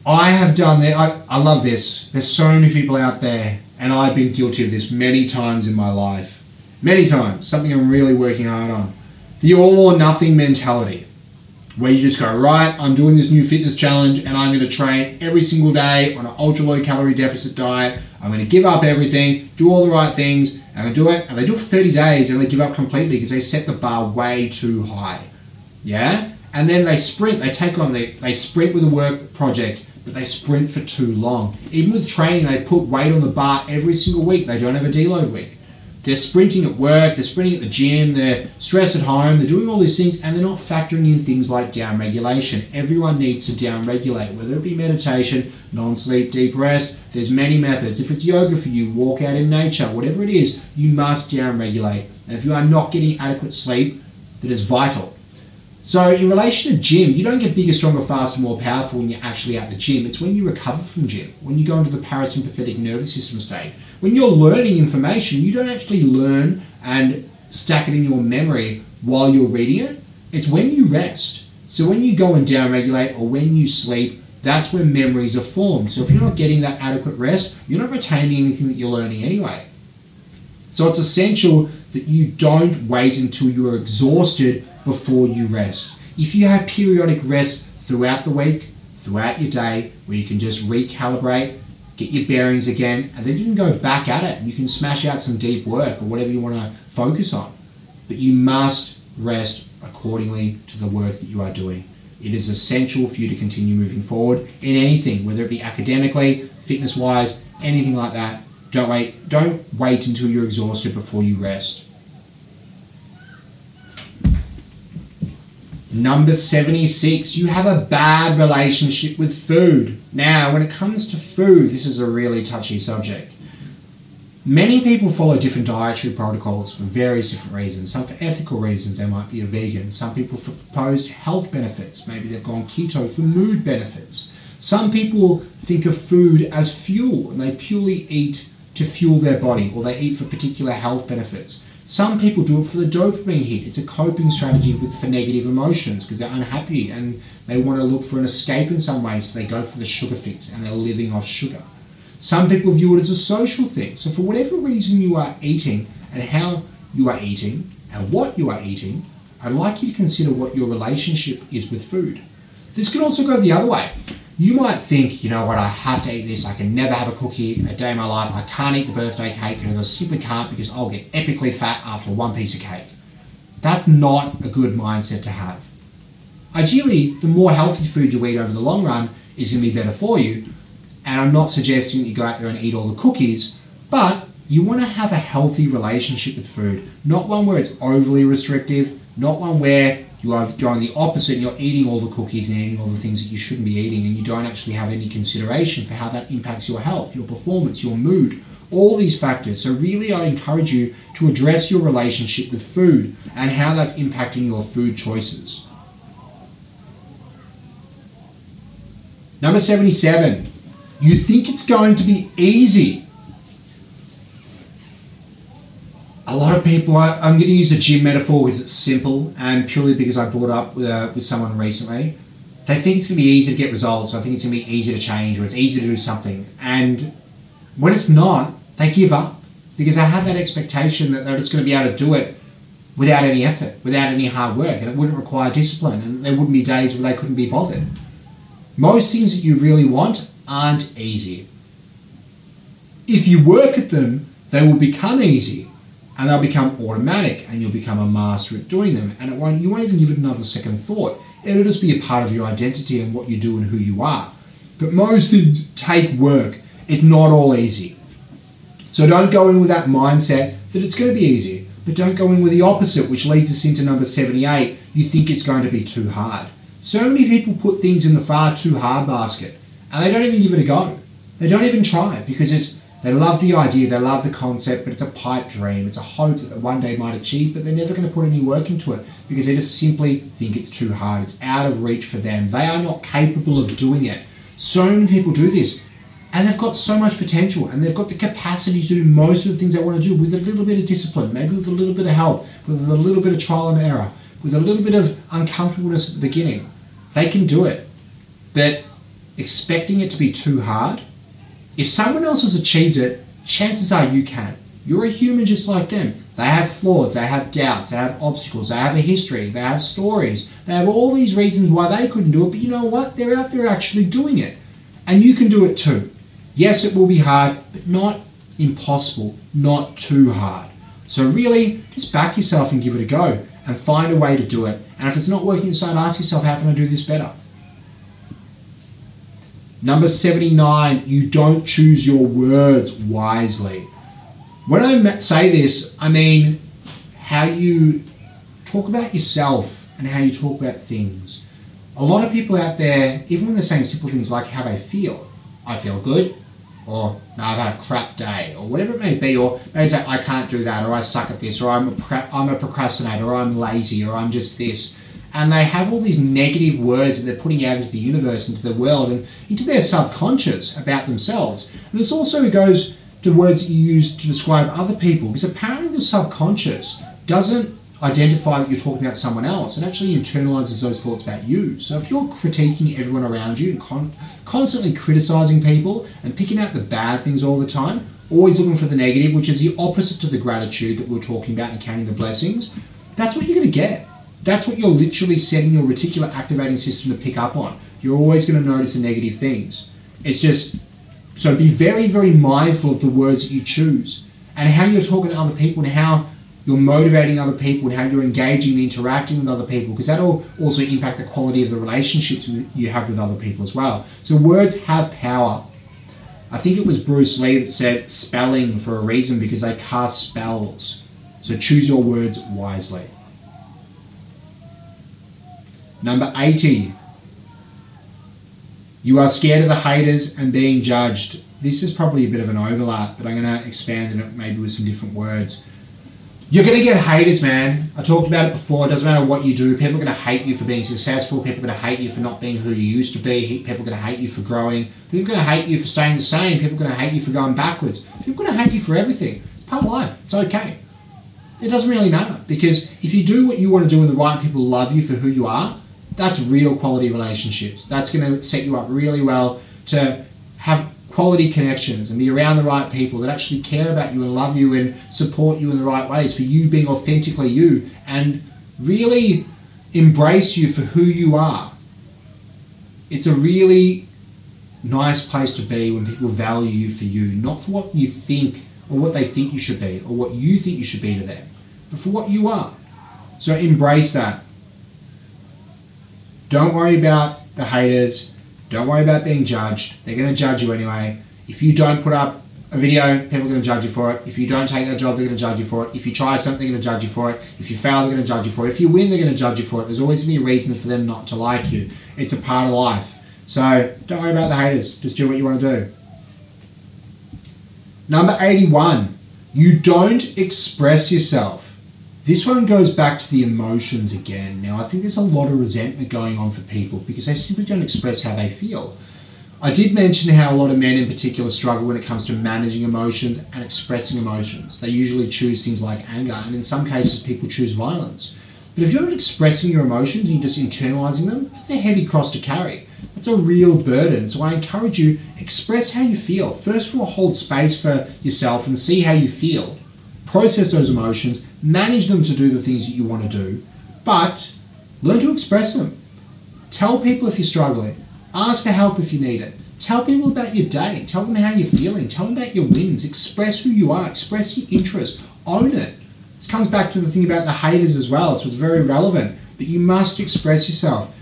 I have done that. I, I love this. There's so many people out there, and I've been guilty of this many times in my life. Many times. Something I'm really working hard on. The all or nothing mentality, where you just go, right, I'm doing this new fitness challenge, and I'm going to train every single day on an ultra low calorie deficit diet. I'm going to give up everything, do all the right things, and they do it, and they do it for 30 days, and they give up completely because they set the bar way too high. Yeah? And then they sprint, they take on, they, they sprint with a work project, but they sprint for too long. Even with training, they put weight on the bar every single week. They don't have a deload week. They're sprinting at work, they're sprinting at the gym, they're stressed at home, they're doing all these things, and they're not factoring in things like down regulation. Everyone needs to down regulate, whether it be meditation, non sleep, deep rest. There's many methods. If it's yoga for you, walk out in nature, whatever it is, you must down regulate. And if you are not getting adequate sleep, that is vital. So, in relation to gym, you don't get bigger, stronger, faster, more powerful when you're actually at the gym. It's when you recover from gym, when you go into the parasympathetic nervous system state. When you're learning information, you don't actually learn and stack it in your memory while you're reading it. It's when you rest. So, when you go and downregulate or when you sleep, that's when memories are formed. So, if you're not getting that adequate rest, you're not retaining anything that you're learning anyway. So, it's essential that you don't wait until you're exhausted before you rest. If you have periodic rest throughout the week, throughout your day, where you can just recalibrate, get your bearings again, and then you can go back at it and you can smash out some deep work or whatever you want to focus on. But you must rest accordingly to the work that you are doing. It is essential for you to continue moving forward in anything, whether it be academically, fitness wise, anything like that. Don't wait. Don't wait until you're exhausted before you rest. Number 76, you have a bad relationship with food. Now, when it comes to food, this is a really touchy subject. Many people follow different dietary protocols for various different reasons. Some for ethical reasons, they might be a vegan. Some people for proposed health benefits. Maybe they've gone keto for mood benefits. Some people think of food as fuel and they purely eat to fuel their body or they eat for particular health benefits. Some people do it for the dopamine hit. It's a coping strategy with, for negative emotions because they're unhappy and they want to look for an escape in some way, so they go for the sugar fix and they're living off sugar. Some people view it as a social thing. So, for whatever reason you are eating and how you are eating and what you are eating, I'd like you to consider what your relationship is with food. This can also go the other way. You might think, you know what, I have to eat this. I can never have a cookie a day in my life. I can't eat the birthday cake because I simply can't because I'll get epically fat after one piece of cake. That's not a good mindset to have. Ideally, the more healthy food you eat over the long run is going to be better for you. And I'm not suggesting that you go out there and eat all the cookies, but you want to have a healthy relationship with food, not one where it's overly restrictive, not one where you are going the opposite and you're eating all the cookies and eating all the things that you shouldn't be eating and you don't actually have any consideration for how that impacts your health, your performance, your mood, all these factors. So, really, I encourage you to address your relationship with food and how that's impacting your food choices. Number 77, you think it's going to be easy. A lot of people, I, am going to use a gym metaphor because it's simple and purely because I brought up with, uh, with someone recently. They think it's going to be easy to get results. I think it's going to be easy to change or it's easy to do something. And when it's not, they give up because they have that expectation that they're just going to be able to do it without any effort, without any hard work, and it wouldn't require discipline, and there wouldn't be days where they couldn't be bothered. Most things that you really want aren't easy. If you work at them, they will become easy and they'll become automatic and you'll become a master at doing them and it won't, you won't even give it another second thought. It'll just be a part of your identity and what you do and who you are. But most things take work. It's not all easy. So don't go in with that mindset that it's going to be easy, but don't go in with the opposite, which leads us into number 78. You think it's going to be too hard. So many people put things in the far too hard basket and they don't even give it a go. They don't even try because it's, they love the idea, they love the concept, but it's a pipe dream. It's a hope that one day might achieve, but they're never going to put any work into it because they just simply think it's too hard. It's out of reach for them. They are not capable of doing it. So many people do this and they've got so much potential and they've got the capacity to do most of the things they want to do with a little bit of discipline, maybe with a little bit of help, with a little bit of trial and error with a little bit of uncomfortableness at the beginning, they can do it. But expecting it to be too hard, if someone else has achieved it, chances are you can. You're a human just like them. They have flaws, they have doubts, they have obstacles, they have a history, they have stories, they have all these reasons why they couldn't do it, but you know what? They're out there actually doing it. And you can do it too. Yes, it will be hard, but not impossible, not too hard. So, really, just back yourself and give it a go and find a way to do it. And if it's not working inside, ask yourself, how can I do this better? Number 79, you don't choose your words wisely. When I say this, I mean how you talk about yourself and how you talk about things. A lot of people out there, even when they're saying simple things like how they feel, I feel good, or no, I've had a crap day, or whatever it may be, or maybe say I can't do that, or I suck at this, or I'm a, I'm a procrastinator, or I'm lazy, or I'm just this. And they have all these negative words that they're putting out into the universe, into the world, and into their subconscious about themselves. And this also goes to words that you use to describe other people, because apparently the subconscious doesn't identify that you're talking about someone else and actually internalizes those thoughts about you. So if you're critiquing everyone around you and con- constantly criticizing people and picking out the bad things all the time, always looking for the negative, which is the opposite to the gratitude that we're talking about and counting the blessings, that's what you're going to get. That's what you're literally setting your reticular activating system to pick up on. You're always going to notice the negative things. It's just so be very, very mindful of the words that you choose and how you're talking to other people and how you're motivating other people and how you're engaging and interacting with other people because that'll also impact the quality of the relationships you have with other people as well. So words have power. I think it was Bruce Lee that said spelling for a reason because they cast spells. So choose your words wisely. Number 80. You are scared of the haters and being judged. This is probably a bit of an overlap, but I'm going to expand on it maybe with some different words You're going to get haters, man. I talked about it before. It doesn't matter what you do. People are going to hate you for being successful. People are going to hate you for not being who you used to be. People are going to hate you for growing. People are going to hate you for staying the same. People are going to hate you for going backwards. People are going to hate you for everything. It's part of life. It's okay. It doesn't really matter because if you do what you want to do and the right people love you for who you are, that's real quality relationships. That's going to set you up really well to have quality connections and be around the right people that actually care about you and love you and support you in the right ways for you being authentically you and really embrace you for who you are. It's a really nice place to be when people value you for you, not for what you think or what they think you should be or what you think you should be to them, but for what you are. So embrace that. Don't worry about the haters don't worry about being judged. They're going to judge you anyway. If you don't put up a video, people are going to judge you for it. If you don't take that job, they're going to judge you for it. If you try something, they're going to judge you for it. If you fail, they're going to judge you for it. If you win, they're going to judge you for it. There's always going to be a reason for them not to like you. It's a part of life. So don't worry about the haters. Just do what you want to do. Number 81. You don't express yourself. This one goes back to the emotions again. Now, I think there's a lot of resentment going on for people because they simply don't express how they feel. I did mention how a lot of men in particular struggle when it comes to managing emotions and expressing emotions. They usually choose things like anger, and in some cases, people choose violence. But if you're not expressing your emotions and you're just internalizing them, it's a heavy cross to carry. It's a real burden. So I encourage you, express how you feel. First of all, hold space for yourself and see how you feel. Process those emotions manage them to do the things that you want to do, but learn to express them. Tell people if you're struggling. Ask for help if you need it. Tell people about your day. Tell them how you're feeling. Tell them about your wins. Express who you are. Express your interest. Own it. This comes back to the thing about the haters as well. So it's very relevant that you must express yourself.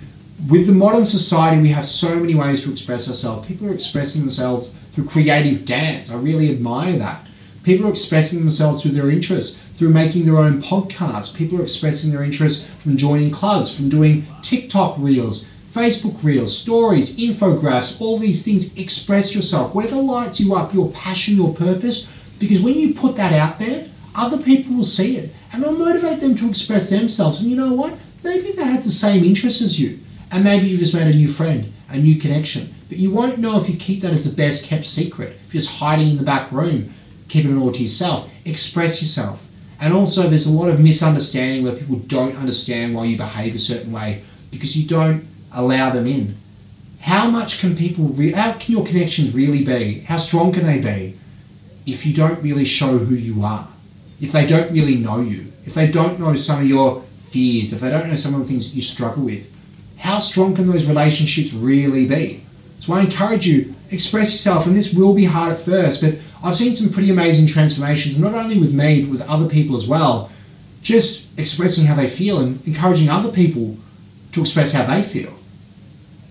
With the modern society, we have so many ways to express ourselves. People are expressing themselves through creative dance. I really admire that. People are expressing themselves through their interests, through making their own podcasts. People are expressing their interest from joining clubs, from doing TikTok reels, Facebook reels, stories, infographics, all these things. Express yourself. Whatever lights you up, your passion, your purpose, because when you put that out there, other people will see it and it'll motivate them to express themselves. And you know what? Maybe they have the same interests as you. And maybe you've just made a new friend, a new connection. But you won't know if you keep that as the best kept secret, if you're just hiding in the back room keep it all to yourself. Express yourself. And also, there's a lot of misunderstanding where people don't understand why you behave a certain way because you don't allow them in. How much can people, re- how can your connections really be? How strong can they be if you don't really show who you are? If they don't really know you? If they don't know some of your fears? If they don't know some of the things that you struggle with? How strong can those relationships really be? So I encourage you, express yourself, and this will be hard at first, but I've seen some pretty amazing transformations, not only with me, but with other people as well. Just expressing how they feel and encouraging other people to express how they feel.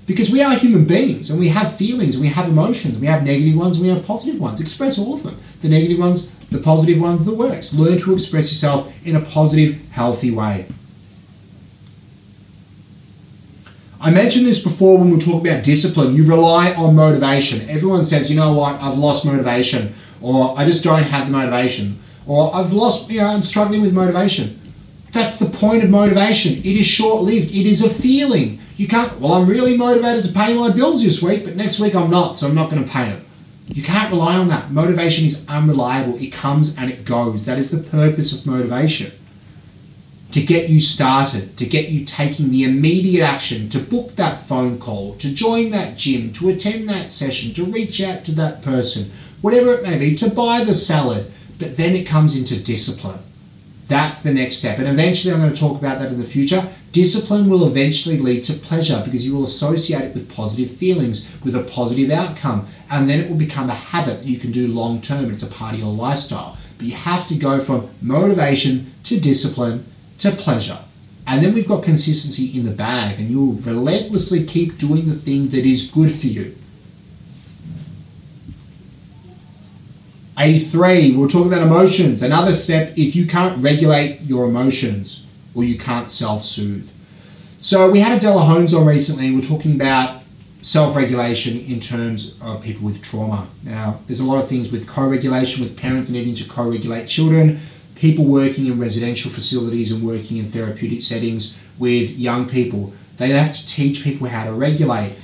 Because we are human beings and we have feelings and we have emotions. We have negative ones and we have positive ones. Express all of them. The negative ones, the positive ones, the worst. Learn to express yourself in a positive, healthy way. I mentioned this before when we talk about discipline. You rely on motivation. Everyone says, you know what, I've lost motivation or I just don't have the motivation, or I've lost, you know, I'm struggling with motivation. That's the point of motivation. It is short lived, it is a feeling. You can't, well, I'm really motivated to pay my bills this week, but next week I'm not, so I'm not going to pay them. You can't rely on that. Motivation is unreliable, it comes and it goes. That is the purpose of motivation. To get you started, to get you taking the immediate action, to book that phone call, to join that gym, to attend that session, to reach out to that person, whatever it may be, to buy the salad. But then it comes into discipline. That's the next step. And eventually, I'm going to talk about that in the future. Discipline will eventually lead to pleasure because you will associate it with positive feelings, with a positive outcome. And then it will become a habit that you can do long term. It's a part of your lifestyle. But you have to go from motivation to discipline to pleasure. And then we've got consistency in the bag, and you'll relentlessly keep doing the thing that is good for you. 83, we'll talk about emotions. Another step is you can't regulate your emotions or you can't self soothe. So, we had Adela Holmes on recently, and we're talking about self regulation in terms of people with trauma. Now, there's a lot of things with co regulation, with parents needing to co regulate children. people working in residential facilities and working in therapeutic settings with young people. They have to teach people how to regulate.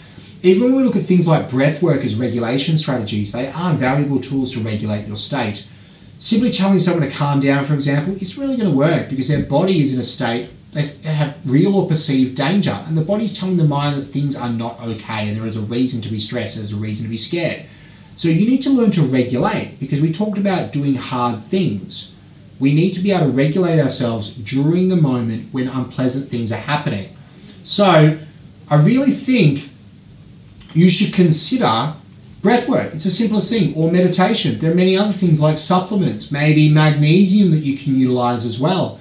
Even when we look at things like breath work as regulation strategies, they are valuable tools to regulate your state. Simply telling someone to calm down, for example, is really going to work because their body is in a state they have real or perceived danger, and the body's telling the mind that things are not okay and there is a reason to be stressed, there's a reason to be scared. So you need to learn to regulate because we talked about doing hard things. We need to be able to regulate ourselves during the moment when unpleasant things are happening. So I really think you should consider breath work. It's the simplest thing, or meditation. There are many other things like supplements, maybe magnesium that you can utilize as well.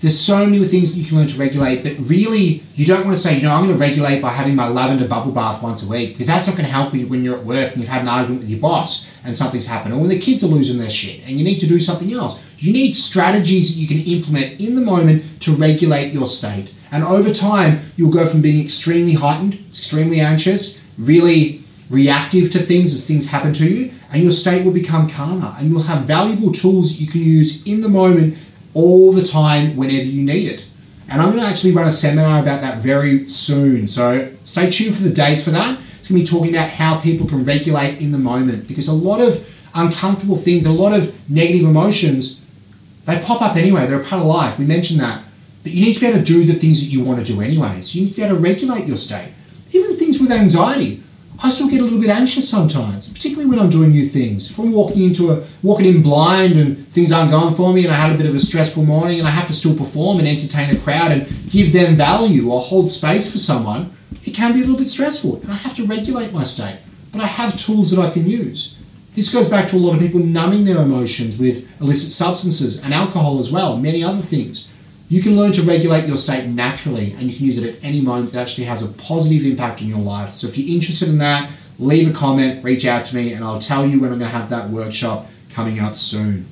There's so many things that you can learn to regulate, but really, you don't want to say, you know, I'm going to regulate by having my lavender bubble bath once a week because that's not going to help you when you're at work and you've had an argument with your boss and something's happened, or when the kids are losing their shit and you need to do something else. You need strategies that you can implement in the moment to regulate your state. And over time, you'll go from being extremely heightened, extremely anxious, really reactive to things as things happen to you, and your state will become calmer. And you'll have valuable tools you can use in the moment all the time whenever you need it. And I'm going to actually run a seminar about that very soon. So stay tuned for the dates for that. It's going to be talking about how people can regulate in the moment because a lot of uncomfortable things, a lot of negative emotions, they pop up anyway. They're a part of life. We mentioned that. But you need to be able to do the things that you want to do anyways. You need to be able to regulate your state. Things with anxiety. I still get a little bit anxious sometimes, particularly when I'm doing new things. If I'm walking into a walking in blind and things aren't going for me, and I had a bit of a stressful morning, and I have to still perform and entertain a crowd and give them value or hold space for someone, it can be a little bit stressful, and I have to regulate my state. But I have tools that I can use. This goes back to a lot of people numbing their emotions with illicit substances and alcohol as well, many other things. You can learn to regulate your state naturally and you can use it at any moment that actually has a positive impact on your life. So if you're interested in that, leave a comment, reach out to me, and I'll tell you when I'm going to have that workshop coming up soon.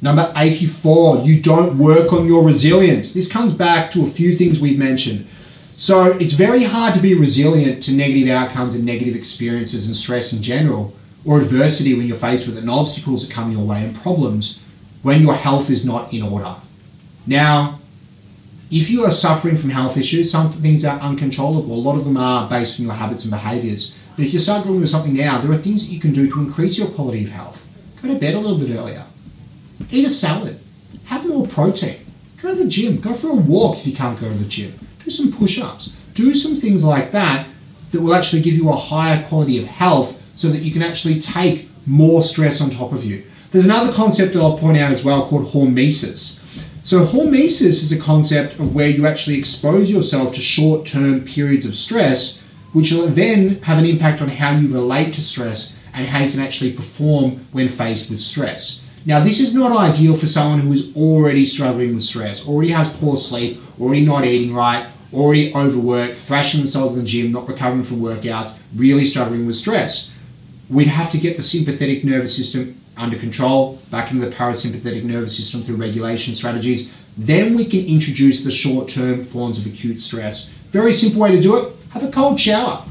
Number 84, you don't work on your resilience. This comes back to a few things we've mentioned. So it's very hard to be resilient to negative outcomes and negative experiences and stress in general, or adversity when you're faced with it, and obstacles that come your way and problems when your health is not in order. Now, if you are suffering from health issues, some things are uncontrollable. A lot of them are based on your habits and behaviors. But if you're struggling with something now, there are things that you can do to increase your quality of health. Go to bed a little bit earlier. Eat a salad. Have more protein. Go to the gym. Go for a walk if you can't go to the gym. Do some push ups. Do some things like that that will actually give you a higher quality of health so that you can actually take more stress on top of you. There's another concept that I'll point out as well called hormesis. So, hormesis is a concept of where you actually expose yourself to short term periods of stress, which will then have an impact on how you relate to stress and how you can actually perform when faced with stress. Now, this is not ideal for someone who is already struggling with stress, already has poor sleep, already not eating right, already overworked, thrashing themselves in the gym, not recovering from workouts, really struggling with stress. We'd have to get the sympathetic nervous system under control, back into the parasympathetic nervous system through regulation strategies. Then we can introduce the short term forms of acute stress. Very simple way to do it have a cold shower.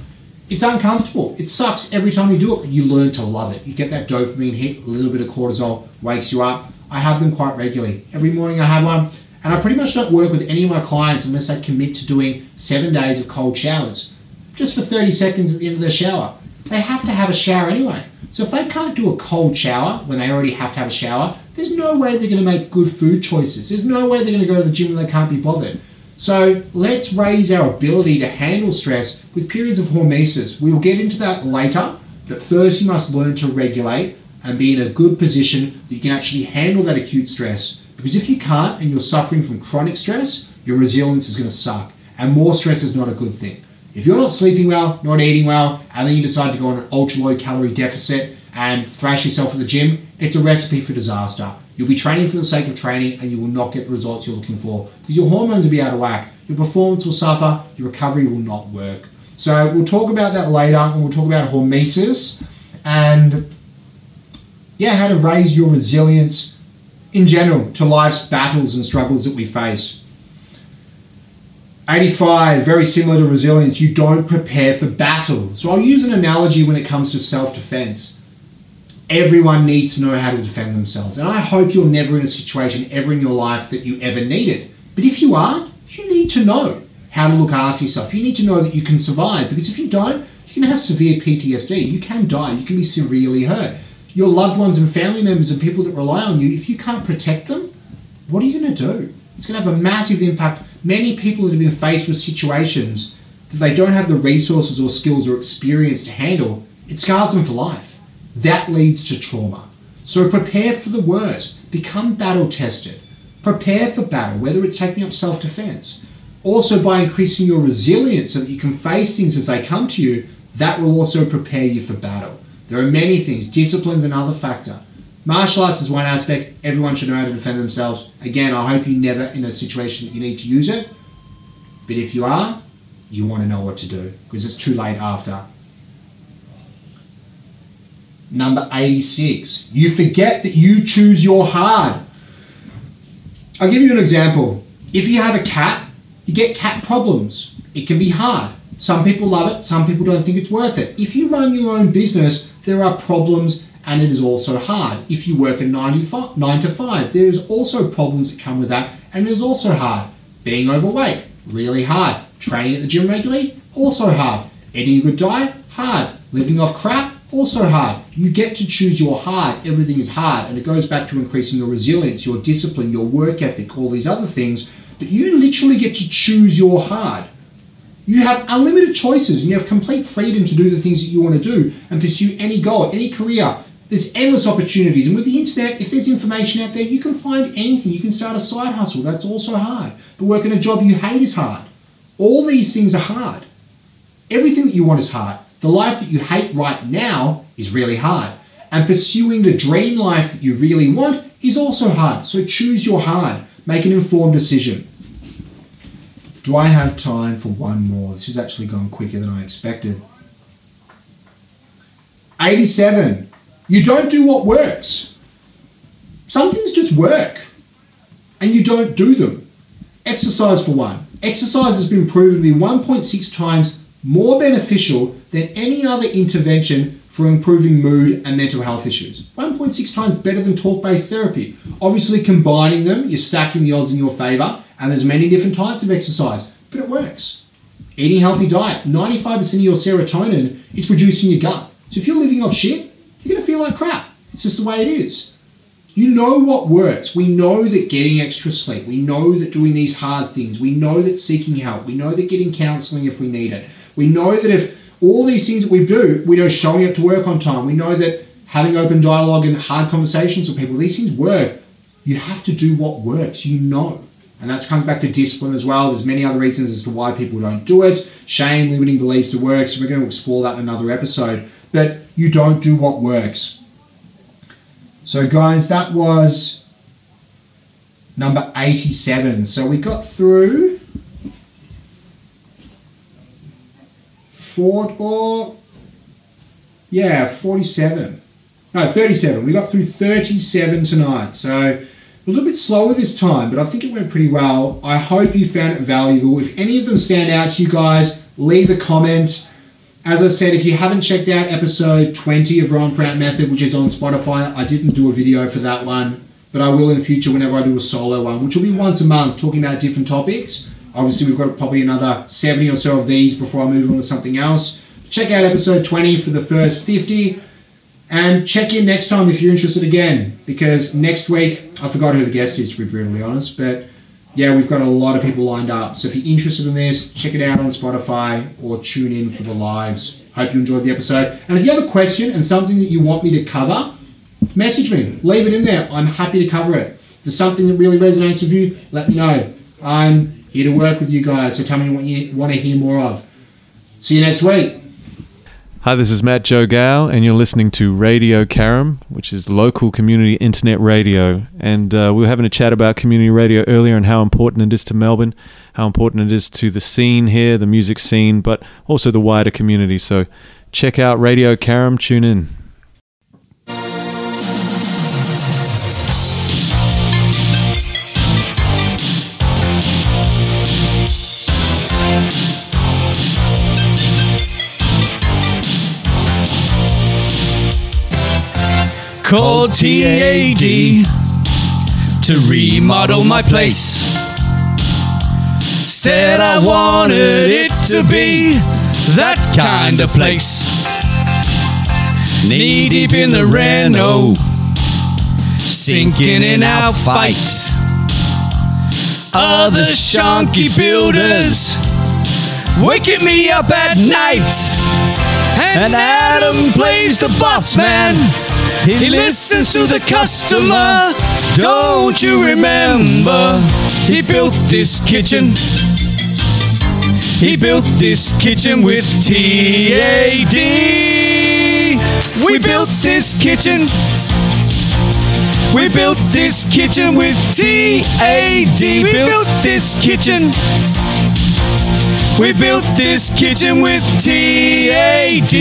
It's uncomfortable. It sucks every time you do it, but you learn to love it. You get that dopamine hit, a little bit of cortisol wakes you up. I have them quite regularly. Every morning I have one, and I pretty much don't work with any of my clients unless I commit to doing seven days of cold showers, just for 30 seconds at the end of their shower. They have to have a shower anyway. So if they can't do a cold shower when they already have to have a shower, there's no way they're going to make good food choices. There's no way they're going to go to the gym when they can't be bothered. So let's raise our ability to handle stress with periods of hormesis. We will get into that later, but first you must learn to regulate and be in a good position that you can actually handle that acute stress. Because if you can't and you're suffering from chronic stress, your resilience is going to suck. And more stress is not a good thing. If you're not sleeping well, not eating well, and then you decide to go on an ultra low calorie deficit and thrash yourself at the gym, it's a recipe for disaster. You'll be training for the sake of training and you will not get the results you're looking for because your hormones will be out of whack. Your performance will suffer, your recovery will not work. So we'll talk about that later and we'll talk about hormesis and yeah, how to raise your resilience in general to life's battles and struggles that we face. 85, very similar to resilience, you don't prepare for battle. So I'll use an analogy when it comes to self defense. Everyone needs to know how to defend themselves. And I hope you're never in a situation ever in your life that you ever need it. But if you are, you need to know how to look after yourself. You need to know that you can survive because if you don't, you can have severe PTSD. You can die. You can be severely hurt. Your loved ones and family members and people that rely on you, if you can't protect them, what are you going to do? It's going to have a massive impact. Many people that have been faced with situations that they don't have the resources or skills or experience to handle, it scars them for life. That leads to trauma. So prepare for the worst. Become battle tested. Prepare for battle, whether it's taking up self defense. Also, by increasing your resilience so that you can face things as they come to you, that will also prepare you for battle. There are many things, discipline's another factor. Martial arts is one aspect, everyone should know how to defend themselves. Again, I hope you're never in a situation that you need to use it, but if you are, you want to know what to do because it's too late after. Number 86, you forget that you choose your hard. I'll give you an example. If you have a cat, you get cat problems. It can be hard. Some people love it, some people don't think it's worth it. If you run your own business, there are problems and it is also hard. If you work a 9 to 5, there is also problems that come with that and it is also hard. Being overweight, really hard. Training at the gym regularly, also hard. Eating a good diet, hard. Living off crap, also hard. You get to choose your hard. Everything is hard. And it goes back to increasing your resilience, your discipline, your work ethic, all these other things. But you literally get to choose your hard. You have unlimited choices and you have complete freedom to do the things that you want to do and pursue any goal, any career. There's endless opportunities. And with the internet, if there's information out there, you can find anything. You can start a side hustle. That's also hard. But working a job you hate is hard. All these things are hard. Everything that you want is hard. The life that you hate right now is really hard. And pursuing the dream life that you really want is also hard. So choose your hard. Make an informed decision. Do I have time for one more? This has actually gone quicker than I expected. 87. You don't do what works. Some things just work and you don't do them. Exercise for one. Exercise has been proven to be 1.6 times more beneficial than any other intervention for improving mood and mental health issues. 1.6 times better than talk based therapy. Obviously, combining them, you're stacking the odds in your favor, and there's many different types of exercise, but it works. Eating a healthy diet, 95% of your serotonin is produced in your gut. So if you're living off shit, you're going to feel like crap. It's just the way it is. You know what works. We know that getting extra sleep, we know that doing these hard things, we know that seeking help, we know that getting counseling if we need it. We know that if all these things that we do, we know showing up to work on time, we know that having open dialogue and hard conversations with people, these things work. You have to do what works. You know. And that comes back to discipline as well. There's many other reasons as to why people don't do it. Shame, limiting beliefs, the works. We're going to explore that in another episode. But you don't do what works. So, guys, that was number 87. So, we got through four or yeah, 47. No, 37. We got through 37 tonight. So, a little bit slower this time, but I think it went pretty well. I hope you found it valuable. If any of them stand out to you guys, leave a comment as I said, if you haven't checked out episode 20 of Rohan Parrant Method, which is on Spotify, I didn't do a video for that one, but I will in the future whenever I do a solo one, which will be once a month, talking about different topics. Obviously, we've got probably another 70 or so of these before I move on to something else. Check out episode 20 for the first 50, and check in next time if you're interested again, because next week, I forgot who the guest is, to be brutally honest, but yeah, we've got a lot of people lined up. So if you're interested in this, check it out on Spotify or tune in for the lives. Hope you enjoyed the episode. And if you have a question and something that you want me to cover, message me. Leave it in there. I'm happy to cover it. If there's something that really resonates with you, let me know. I'm here to work with you guys, so tell me what you want to hear more of. See you next week. Hi, this is Matt Joe Gow, and you're listening to Radio Carrum, which is local community internet radio. And uh, we were having a chat about community radio earlier and how important it is to Melbourne, how important it is to the scene here, the music scene, but also the wider community. So check out Radio Carrum, tune in. Called TAD to remodel my place. Said I wanted it to be that kind of place. Knee deep in the Renault, sinking in our fights. Other shonky builders waking me up at night. And Adam plays the boss man. He listens to the customer. Don't you remember? He built this kitchen. He built this kitchen with TAD. We built this kitchen. We built this kitchen with TAD. We built this kitchen. We built this kitchen with TAD.